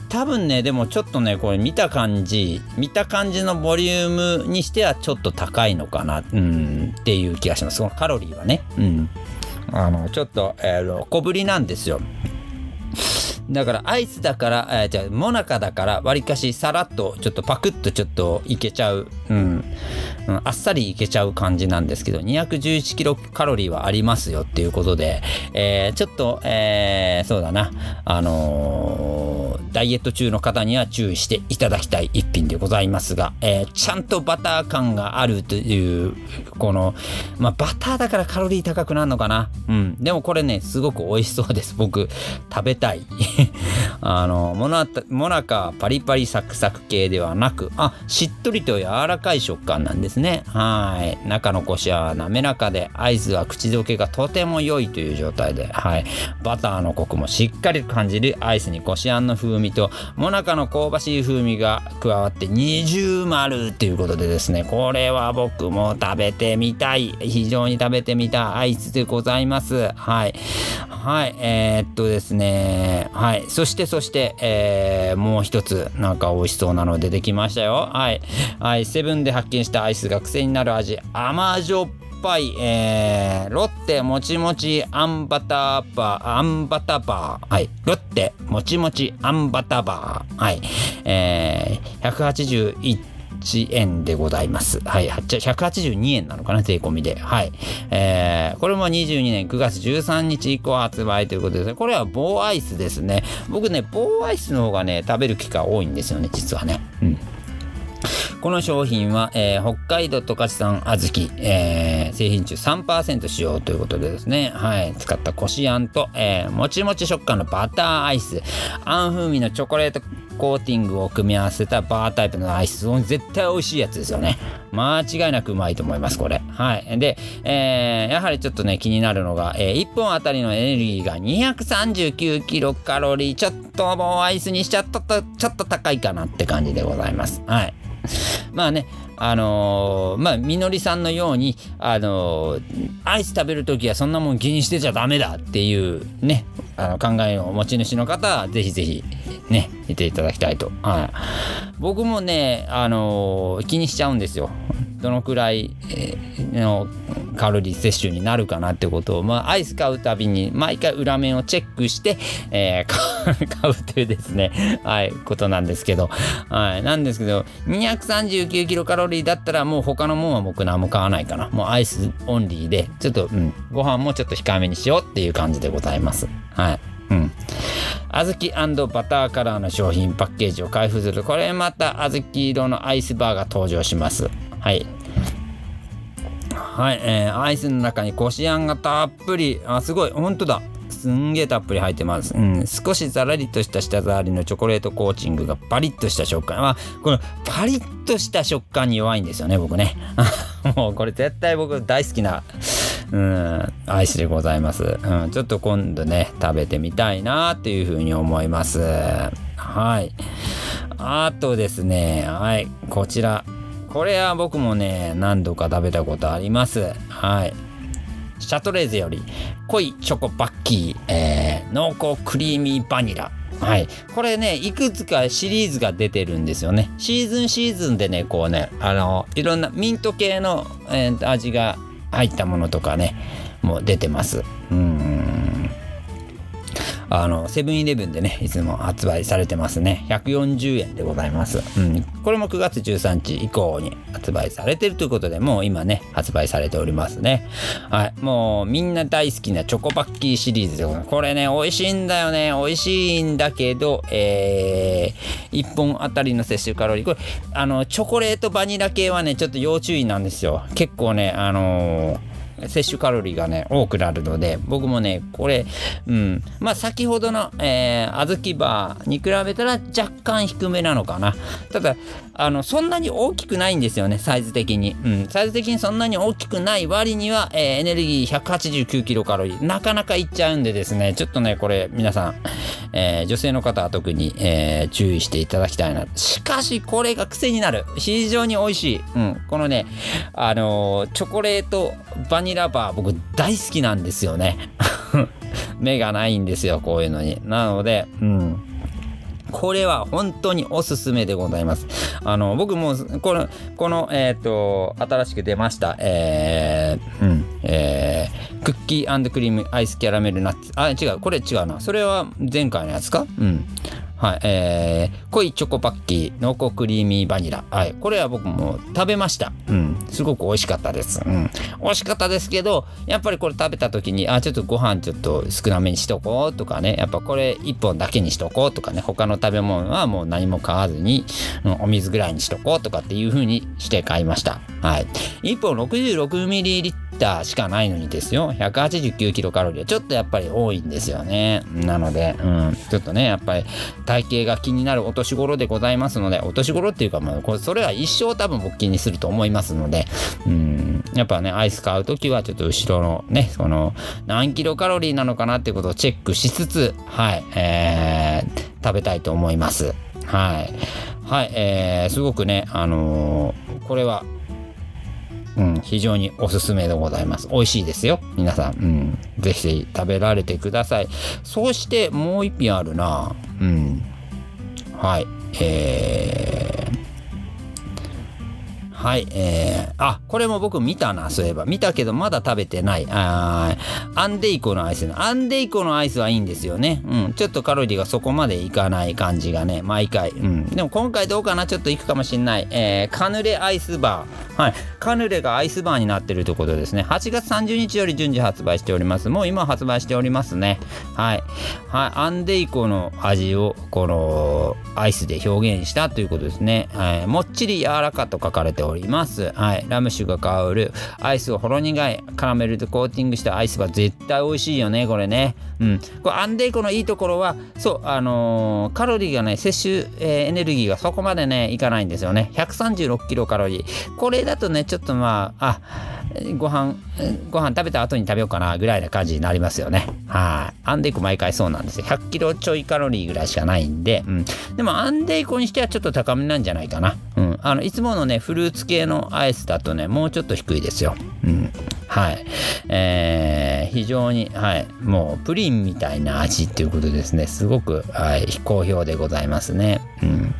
A: 多分ねでもちょっとねこれ見た感じ見た感じのボリュームにしてはちょっと高いのかなうんっていう気がします。カロリーはね。うん。あのちょっと、えー、小ぶりなんですよ。だからアイスだから、えー、じゃあモナカだからわりかしさらっとちょっとパクッとちょっといけちゃう、うん、うん、あっさりいけちゃう感じなんですけど211キロカロリーはありますよっていうことで、えー、ちょっと、えー、そうだな。あのー、ダイエット中の方には注意していただきたい一品でございますが、えー、ちゃんとバター感があるというこの、まあ、バターだからカロリー高くなるのかな、うん、でもこれねすごく美味しそうです。僕食べたい。[LAUGHS] あのモナモナカパリパリサクサク系ではなくあしっとりと柔らかい食感なんですね。ね。はい。中のこしは滑らかでアイスは口どけがとても良いという状態で。はい。バターのコクもしっかり感じるアイスにこしあんの風味とモナカの香ばしい風味が加わって二重丸っていうことでですね。これは僕も食べてみたい。非常に食べてみたアイスでございます。はい。はい。えー、っとですね。はい。そしてそして、えー、もう一つなんか美味しそうなの出てきましたよ。はい。はい。セブンで発見したアイスが癖になる味。甘じょっパイ、えー、ロッテもちもちあんバターバー、あんバタバー、はい、ロッテもちもちあんバターバー、はい、えー、181円でございます。はい。182円なのかな税込みで。はい。えー、これも22年9月13日以降発売ということです。これは棒アイスですね。僕ね、棒アイスの方がね、食べる機会多いんですよね、実はね。うん。この商品は、えー、北海道十勝産小豆、えー、製品中3%使用ということでですね、はい、使ったこしあんと、えー、もちもち食感のバターアイス、あん風味のチョコレートコーティングを組み合わせたバータイプのアイス、絶対美味しいやつですよね。間違いなくうまいと思います、これ。はい。で、えー、やはりちょっとね、気になるのが、えー、1本あたりのエネルギーが239キロカロリー、ちょっともうアイスにしちゃったと、ちょっと高いかなって感じでございます。はい。まあね、あのー、まあ、みのりさんのように、あのー、アイス食べるときはそんなもん気にしてちゃダメだっていうね、あの考えをお持ち主の方は、ぜひぜひ、ね、見ていただきたいと。はい。僕もね、あのー、気にしちゃうんですよ。どのくらい、のカロリー摂取になるかなってことを、まあ、アイス買うたびに毎回裏面をチェックして、えー、[LAUGHS] 買うっていうですね、はい、ことなんですけど、はい、なんですけど、239キロカロリーだったらもう他のもんは僕何も買わないかな。もうアイスオンリーで、ちょっと、うん、ご飯もちょっと控えめにしようっていう感じでございます。はい。うん。小豆バターカラーの商品パッケージを開封する。これまた小豆色のアイスバーが登場します。はい。はい、えー、アイスの中にこしあんがたっぷり。あ、すごい。本当だ。すんげえたっぷり入ってます。うん、少しザラリとした舌触りのチョコレートコーチングがパリッとした食感。まあ、このパリッとした食感に弱いんですよね、僕ね。[LAUGHS] もうこれ絶対僕大好きな、うん、アイスでございます。うん、ちょっと今度ね、食べてみたいなっていうふうに思います。はい。あとですね、はい、こちら。これは僕もね、何度か食べたことあります。はい。シャトレーゼより濃いチョコバッキー、えー、濃厚クリーミーバニラ。はい。これね、いくつかシリーズが出てるんですよね。シーズンシーズンでね、こうね、あの、いろんなミント系の、えー、味が入ったものとかね、もう出てます。うん。あの、セブンイレブンでね、いつも発売されてますね。140円でございます。うん。これも9月13日以降に発売されてるということで、もう今ね、発売されておりますね。はい。もうみんな大好きなチョコバッキーシリーズでございます。これね、美味しいんだよね。美味しいんだけど、えー、1本あたりの摂取カロリー。これ、あの、チョコレートバニラ系はね、ちょっと要注意なんですよ。結構ね、あのー摂取カロリーがね、多くなるので、僕もね、これ、うん、まあ先ほどの、えー、小豆バーに比べたら若干低めなのかな。ただ、あの、そんなに大きくないんですよね、サイズ的に。うん、サイズ的にそんなに大きくない割には、えー、エネルギー189キロカロリー、なかなかいっちゃうんでですね、ちょっとね、これ、皆さん、えー、女性の方は特に、えー、注意していただきたいな。しかし、これが癖になる。非常に美味しい。うん、このね、あのチョコレートバニラバー、僕大好きなんですよね。[LAUGHS] 目がないんですよ、こういうのに。なので、うん。これは本当におすすめでございます。あの、僕も、この、この、えっ、ー、と、新しく出ました、えー、うん、えー、クッキークリームアイスキャラメルナッツ。あ、違う、これ違うな。それは前回のやつか？うん。はい、えー、濃いチョコパッキー、濃厚クリーミーバニラ。はい、これは僕も食べました。うん、すごく美味しかったです。うん、美味しかったですけど、やっぱりこれ食べた時に、あ、ちょっとご飯ちょっと少なめにしとこうとかね、やっぱこれ1本だけにしとこうとかね、他の食べ物はもう何も買わずに、お水ぐらいにしとこうとかっていう風にして買いました。はい。1本 66ml しかないのにですよ、189キロカロリーはちょっとやっぱり多いんですよね。なので、うん、ちょっとね、やっぱり体型が気になるお年頃でございますので、お年頃っていうか、まあ、これそれは一生多分僕気にすると思いますので、うん、やっぱね、アイス買うときはちょっと後ろのね、その何キロカロリーなのかなっていうことをチェックしつつ、はい、えー、食べたいと思います。はい。はい、えー、すごくね、あのー、これはうん、非常におすすめでございます。美味しいですよ。皆さん、うん、ぜひぜひ食べられてください。そしてもう一品あるな。うん。はい。えー、はい、えー、あ、これも僕見たな、そういえば。見たけど、まだ食べてない。あアンデイコのアイス。アンデイコのアイスはいいんですよね。うん。ちょっとカロリーがそこまでいかない感じがね、毎回。うん。でも今回どうかな？ちょっといくかもしんない。えー、カヌレアイスバー。はい。カヌレがアイスバーになってるということですね。8月30日より順次発売しております。もう今発売しておりますね。はい。はい。アンデイコの味を、この、アイスで表現したということですね。はい。もっちり柔らかと書かれております。おりますはい。ラム酒が香るアイスをほろ苦いカラメルでコーティングしたアイスは絶対美味しいよね、これね。うん。これアンデイコのいいところは、そう、あのー、カロリーがね、摂取、えー、エネルギーがそこまでね、いかないんですよね。136キロカロリー。これだとね、ちょっとまあ、あ、ご飯、ご飯食べた後に食べようかなぐらいな感じになりますよね。はい。アンデイコ毎回そうなんですよ。100キロちょいカロリーぐらいしかないんで、うん。でもアンデイコにしてはちょっと高めなんじゃないかな。うん。あの、いつものね、フルーツ系のアイスだとね、もうちょっと低いですよ。うん。はい。えー、非常に、はい。もう、プリンみたいな味っていうことですね。すごく、はい、好評でございますね。うん。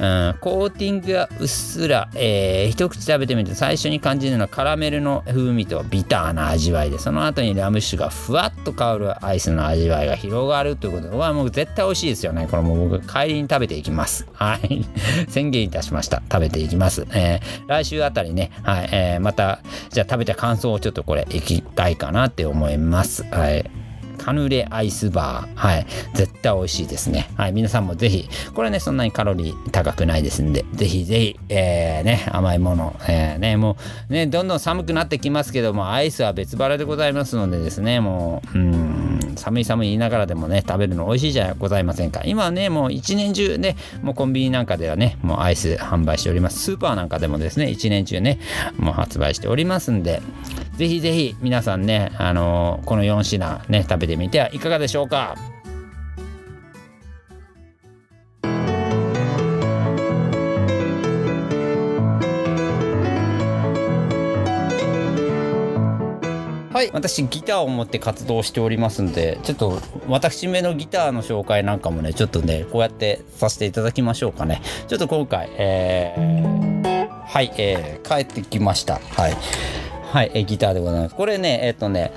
A: うん、コーティングがうっすら、えー、一口食べてみて最初に感じるのはカラメルの風味とビターな味わいでその後にラム酒がふわっと香るアイスの味わいが広がるということではもう絶対美味しいですよねこれもう僕帰りに食べていきますはい [LAUGHS] 宣言いたしました食べていきます、えー、来週あたりね、はいえー、またじゃあ食べた感想をちょっとこれいきたいかなって思います。はい。カヌレアイスバー。はい。絶対美味しいですね。はい。皆さんもぜひ、これね、そんなにカロリー高くないですんで、ぜひぜひ、えー、ね、甘いもの、えー、ね、もう、ね、どんどん寒くなってきますけども、アイスは別腹でございますのでですね、もう、うん、寒い寒い言いながらでもね、食べるの美味しいじゃございませんか。今はね、もう一年中ね、もうコンビニなんかではね、もうアイス販売しております。スーパーなんかでもですね、一年中ね、もう発売しておりますんで、ぜひぜひ皆さんね、あのー、この4品ね、食べてみてはいかがでしょうか。はい、私ギターを持って活動しておりますんで、ちょっと私めのギターの紹介なんかもね、ちょっとね、こうやってさせていただきましょうかね。ちょっと今回、えー、はい、えー、帰ってきました。はい。はい、えギターでございます。これね、えっ、とね、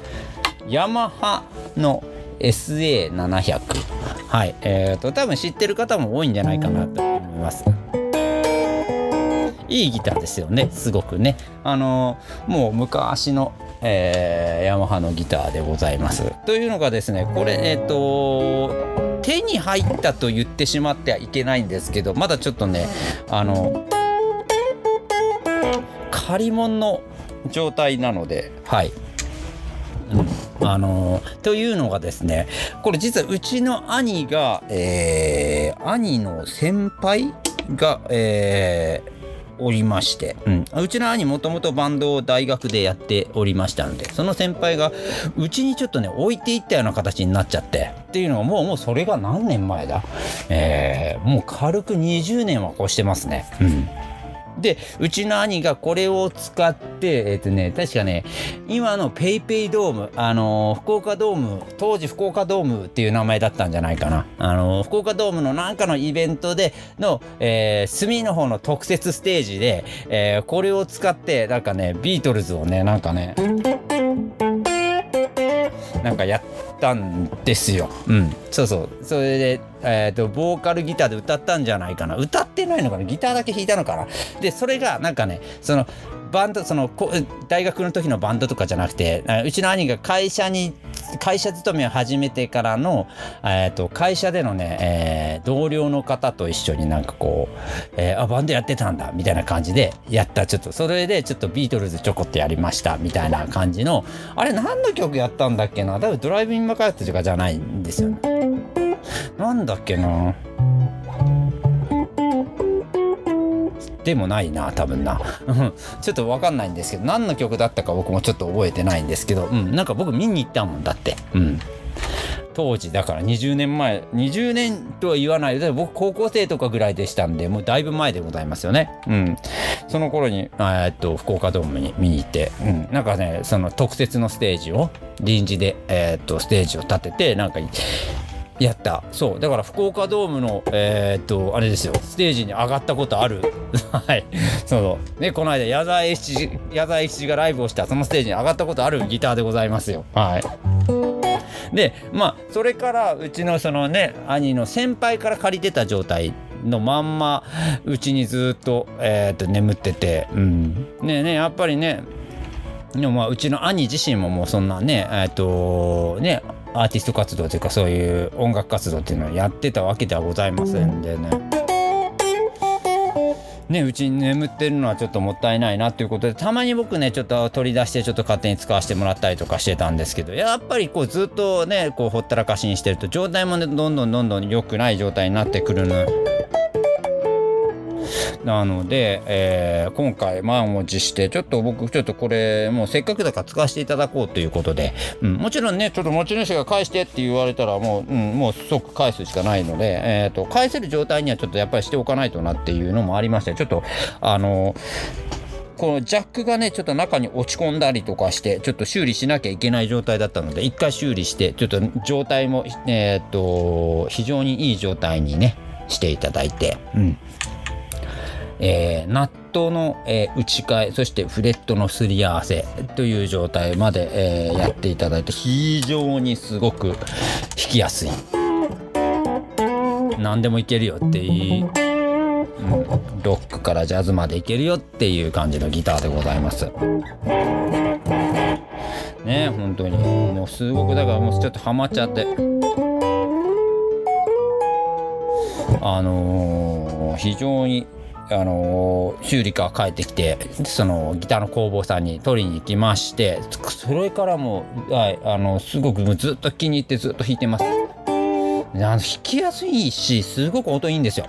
A: ヤマハの SA700。はい、えっ、と、多分知ってる方も多いんじゃないかなと思います。いいギターですよね、すごくね。あのもう昔の、えー、ヤマハのギターでございます。というのがですね、これ、えっ、ー、と、手に入ったと言ってしまってはいけないんですけど、まだちょっとね、あの、借り物の状態なのではい。うん、あのー、というのがですねこれ実はうちの兄が、えー、兄の先輩が、えーおりまして、うん、うちの兄もともとバンドを大学でやっておりましたのでその先輩がうちにちょっとね置いていったような形になっちゃってっていうのはもうもうそれが何年前だ？えー、もう軽く20年は越してますね。うんでうちの兄がこれを使ってえっ、ー、とね確かね今の PayPay ドームあのー、福岡ドーム当時福岡ドームっていう名前だったんじゃないかな。あのー、福岡ドームのなんかのイベントでの、えー、隅の方の特設ステージで、えー、これを使ってなんかねビートルズをねなんかねなんかやったんですよ。うん。そうそう。それで、えっ、ー、と、ボーカルギターで歌ったんじゃないかな。歌ってないのかなギターだけ弾いたのかなで、それがなんかね、その、バンドその大学の時のバンドとかじゃなくてうちの兄が会社に会社勤めを始めてからの、えーと、会社でのね、えー、同僚の方と一緒になんかこう、えー、あバンドやってたんだみたいな感じでやったちょっとそれでちょっとビートルズちょこっとやりましたみたいな感じのあれ何の曲やったんだっけな？多分ドライブインマカートとかじゃないんですよね。なんだっけな？でもないな多分な。ちょっと分かんないんですけど何の曲だったか僕もちょっと覚えてないんですけど、うん、なんか僕見に行ったもんだって。うん。当時だから20年前20年とは言わない。で僕高校生とかぐらいでしたんでもうだいぶ前でございますよね。うん。その頃にえっと福岡ドームに見に行って、うん、なんかねその特設のステージを臨時でえー、っとステージを立ててなんかやった。そう。だから福岡ドームのえー、っとあれですよ。ステージに上がったことある。[LAUGHS] はい。そうねこの間矢沢永吉矢沢永吉がライブをした。そのステージに上がったことあるギターでございますよ。はい。でまあそれからうちのそのね兄の先輩から借りてた状態のまんまうちにずっと,、えー、と眠ってて、うん、ねねやっぱりね。でもまあうちの兄自身ももうそんなねえっ、ー、とねアーティスト活動というかそういう音楽活動っていうのをやってたわけではございませんでね。ね、うちに眠ってるのはちょっともったいないなということでたまに僕ねちょっと取り出してちょっと勝手に使わせてもらったりとかしてたんですけどやっぱりこうずっとねこうほったらかしにしてると状態もねどんどんどんどん良くない状態になってくるの。なので、えー、今回満を持してちょっと僕ちょっとこれもうせっかくだから使わせていただこうということで、うん、もちろんねちょっと持ち主が返してって言われたらもう,、うん、もう即返すしかないので、えーと、返せる状態にはちょっとやっぱりしておかないとなっていうのもありましてちょっとあのこのジャックがねちょっと中に落ち込んだりとかしてちょっと修理しなきゃいけない状態だったので一回修理してちょっと状態もえっ、と非常にいい状態にねしていただいて、うん、えー、ナットの、えー、打ち替えそしてフレットのすり合わせという状態まで、えー、やっていただいて非常にすごく弾きやすい。何でもいけるよっていう、うん、ロックからジャズまでいけるよっていう感じのギターでございます。ね本当に。もうすごくだからもうちょっとハマっちゃって。あのー、非常にあの修理から帰ってきてそのギターの工房さんに取りに行きましてそれからもはいあのすごくずっと気に入ってずっと弾いてますあの弾きやすいしすごく音いいんですよ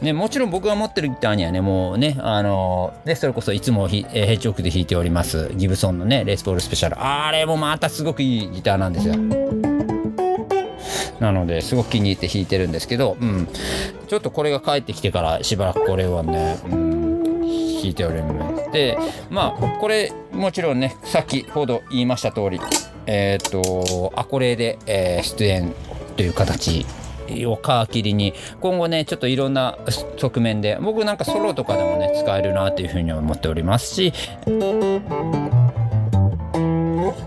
A: ね、もちろん僕が持ってるギターにはね、もうね、あのー、ね、それこそいつもヘッジホックで弾いております、ギブソンのね、レースボールスペシャル。あれもまたすごくいいギターなんですよ。なのですごく気に入って弾いてるんですけど、うん、ちょっとこれが帰ってきてからしばらくこれはね、うん、弾いております。でまあこれもちろんね先ほど言いました通りえっ、とアコレで、えー、出演という形を皮切りに今後ねちょっといろんな側面で僕なんかソロとかでもね使えるなというふうに思っておりますし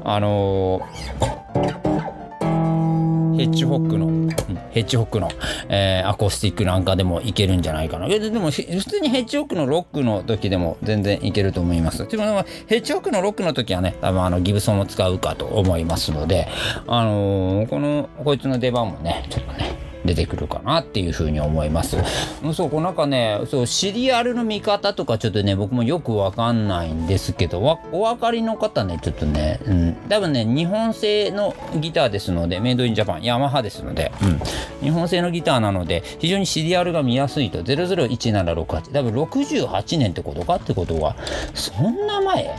A: あのーヘッジホックの、うん、ヘッジホックの、えー、アコースティックなんかでもいけるんじゃないかな。ででも、普通にヘッジホックのロックの時でも全然いけると思います。でも、ヘッジホックのロックの時はね、多分あのギブソンを使うかと思いますので、あのー、この、こいつの出番もね、ちょっとね、出てくるかなっていうふうに思います。[LAUGHS] そうこうなんかねそうシリアルの見方とかちょっとね僕もよくわかんないんですけどお分かりの方ねちょっとね、うん、多分ね日本製のギターですのでメイドインジャパンヤマハですので、うん、日本製のギターなので非常にシリアルが見やすいと。001768多分68年ってことかってことはそんな前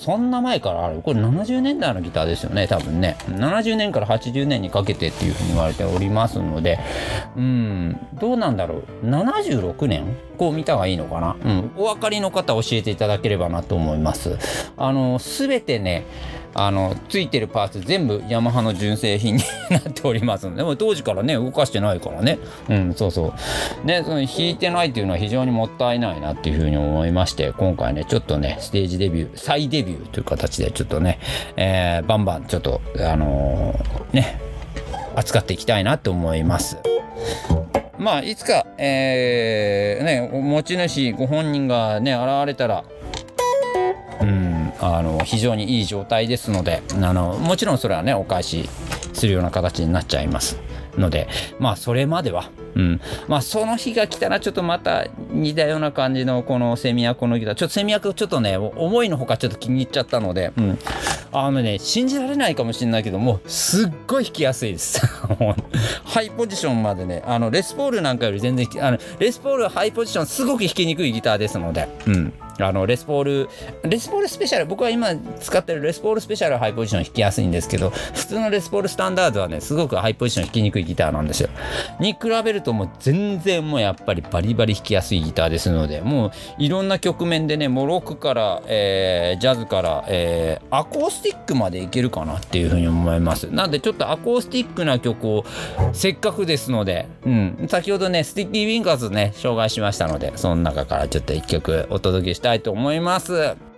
A: そんな前からある。これ70年代のギターですよね多分ね。70年から80年にかけてっていうふうに言われておりますので。うん。どうなんだろう。76年？こう見た方がいいのかな？うん。お分かりの方教えていただければなと思います。あのすべてねあのついてるパーツ全部ヤマハの純正品になっておりますのでも当時からね動かしてないからねうんそうそうねその弾いてないっていうのは非常にもったいないなっていうふうに思いまして今回ねちょっとねステージデビュー再デビューという形でちょっとね、えー、バンバンちょっとあのー、ね扱っていきたいなと思います。まあいつか、えー、ね持ち主ご本人がね現れたらうんあの非常にいい状態ですのであのもちろんそれはねお返しするような形になっちゃいます。のでまあそれまではうん。まあその日が来たらちょっとまた似たような感じのこのセミアコのギター。ちょっとセミアコちょっとね思いのほかちょっと気に入っちゃったので、うん、あのね信じられないかもしれないけどもすっごい弾きやすいです。[LAUGHS] ハイポジションまでねあのレスポールなんかより全然あのレスポールハイポジションすごく弾きにくいギターですのでうん。あのレスポールレスポールスペシャル僕は今使ってるレスポールスペシャルハイポジション弾きやすいんですけど普通のレスポールスタンダードはねすごくハイポジション弾きにくいギターなんですよ。に比べるともう全然もうやっぱりバリバリ弾きやすいギターですのでもういろんな局面でねもうロックから、えージャズから、えーアコースティックまでいけるかなっていうふうに思います。なんでちょっとアコースティックな曲をせっかくですので、うん、先ほどねスティッキー・フィンガーズね紹介しましたのでその中からちょっと一曲お届けしたたいと思います。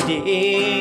B: I.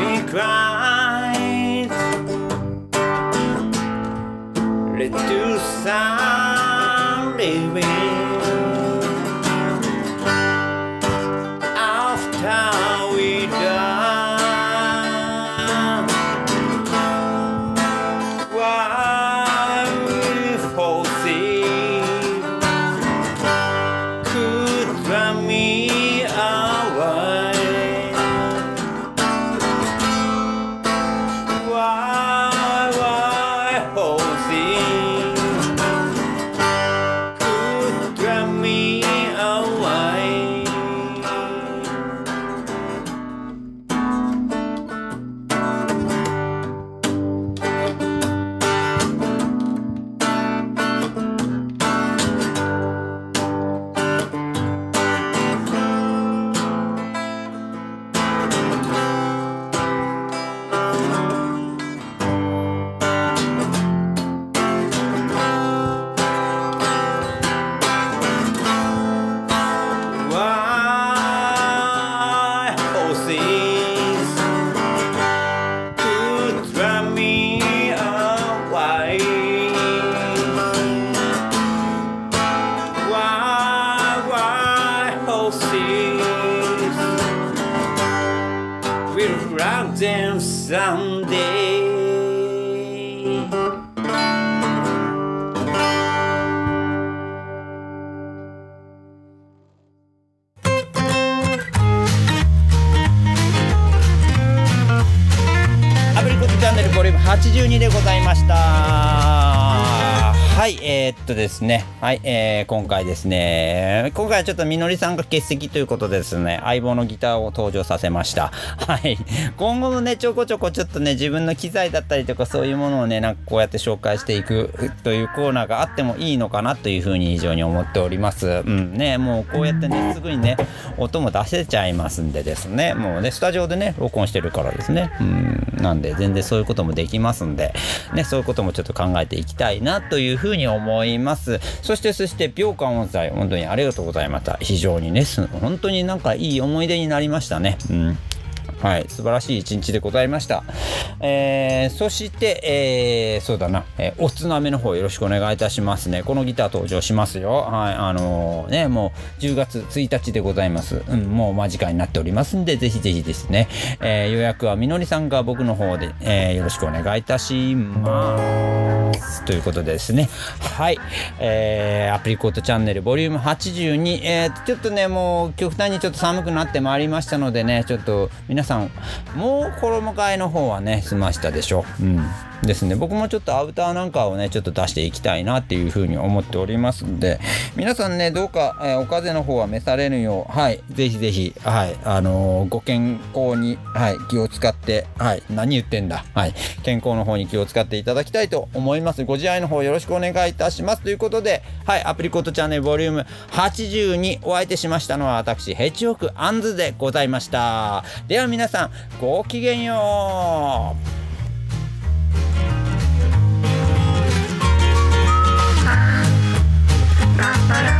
B: we cried. Reduce our living
A: とですね。はい、えー、今回ですね今回はちょっとみのりさんが欠席ということでですね相棒のギターを登場させました。はい。今後もねちょこちょこちょっとね自分の機材だったりとかそういうものをねなんかこうやって紹介していくというコーナーがあってもいいのかなというふうに非常に思っております。うん。ねもうこうやってねすぐにね音も出せちゃいますんでですね。もうねスタジオでね録音してるからですね。うん。なんで全然そういうこともできますんで。ねそういうこともちょっと考えていきたいなというふうに思います。そしてそして秒間音祭本当にありがとうございました。非常にね本当になんかいい思い出になりましたね。うん。はい、素晴らしい一日でございました。えー、そして、えー、そうだな、えーおつなめの方よろしくお願いいたしますね。このギター登場しますよ。はい、あのーね、もう10月1日でございます。うん、もう間近になっておりますんで、ぜひぜひですね、えー予約はみのりさんが僕の方で、えーよろしくお願いいたします。ということでですね、はい、えーアプリコットチャンネルボリューム82、えーちょっとね、もう極端にちょっと寒くなってまいりましたのでね、ちょっと皆さん、さんもう衣替えの方はね、済ましたでしょう。ん。ですね、僕もちょっとアウターなんかをね、ちょっと出していきたいなっていうふうに思っておりますんで、皆さんね、どうか、えーお風邪の方は召されぬよう、はい、ぜひぜひ、はい、あのーご健康に、はい、気を使って、はい、何言ってんだ、はい、健康の方に気を使っていただきたいと思います。ご自愛の方よろしくお願いいたします。ということで、はい、アプリコットチャンネルボリューム80にお相手しましたのは私、ヘッジホクアンズでございました。では皆皆さんごきげんよう。パラパラ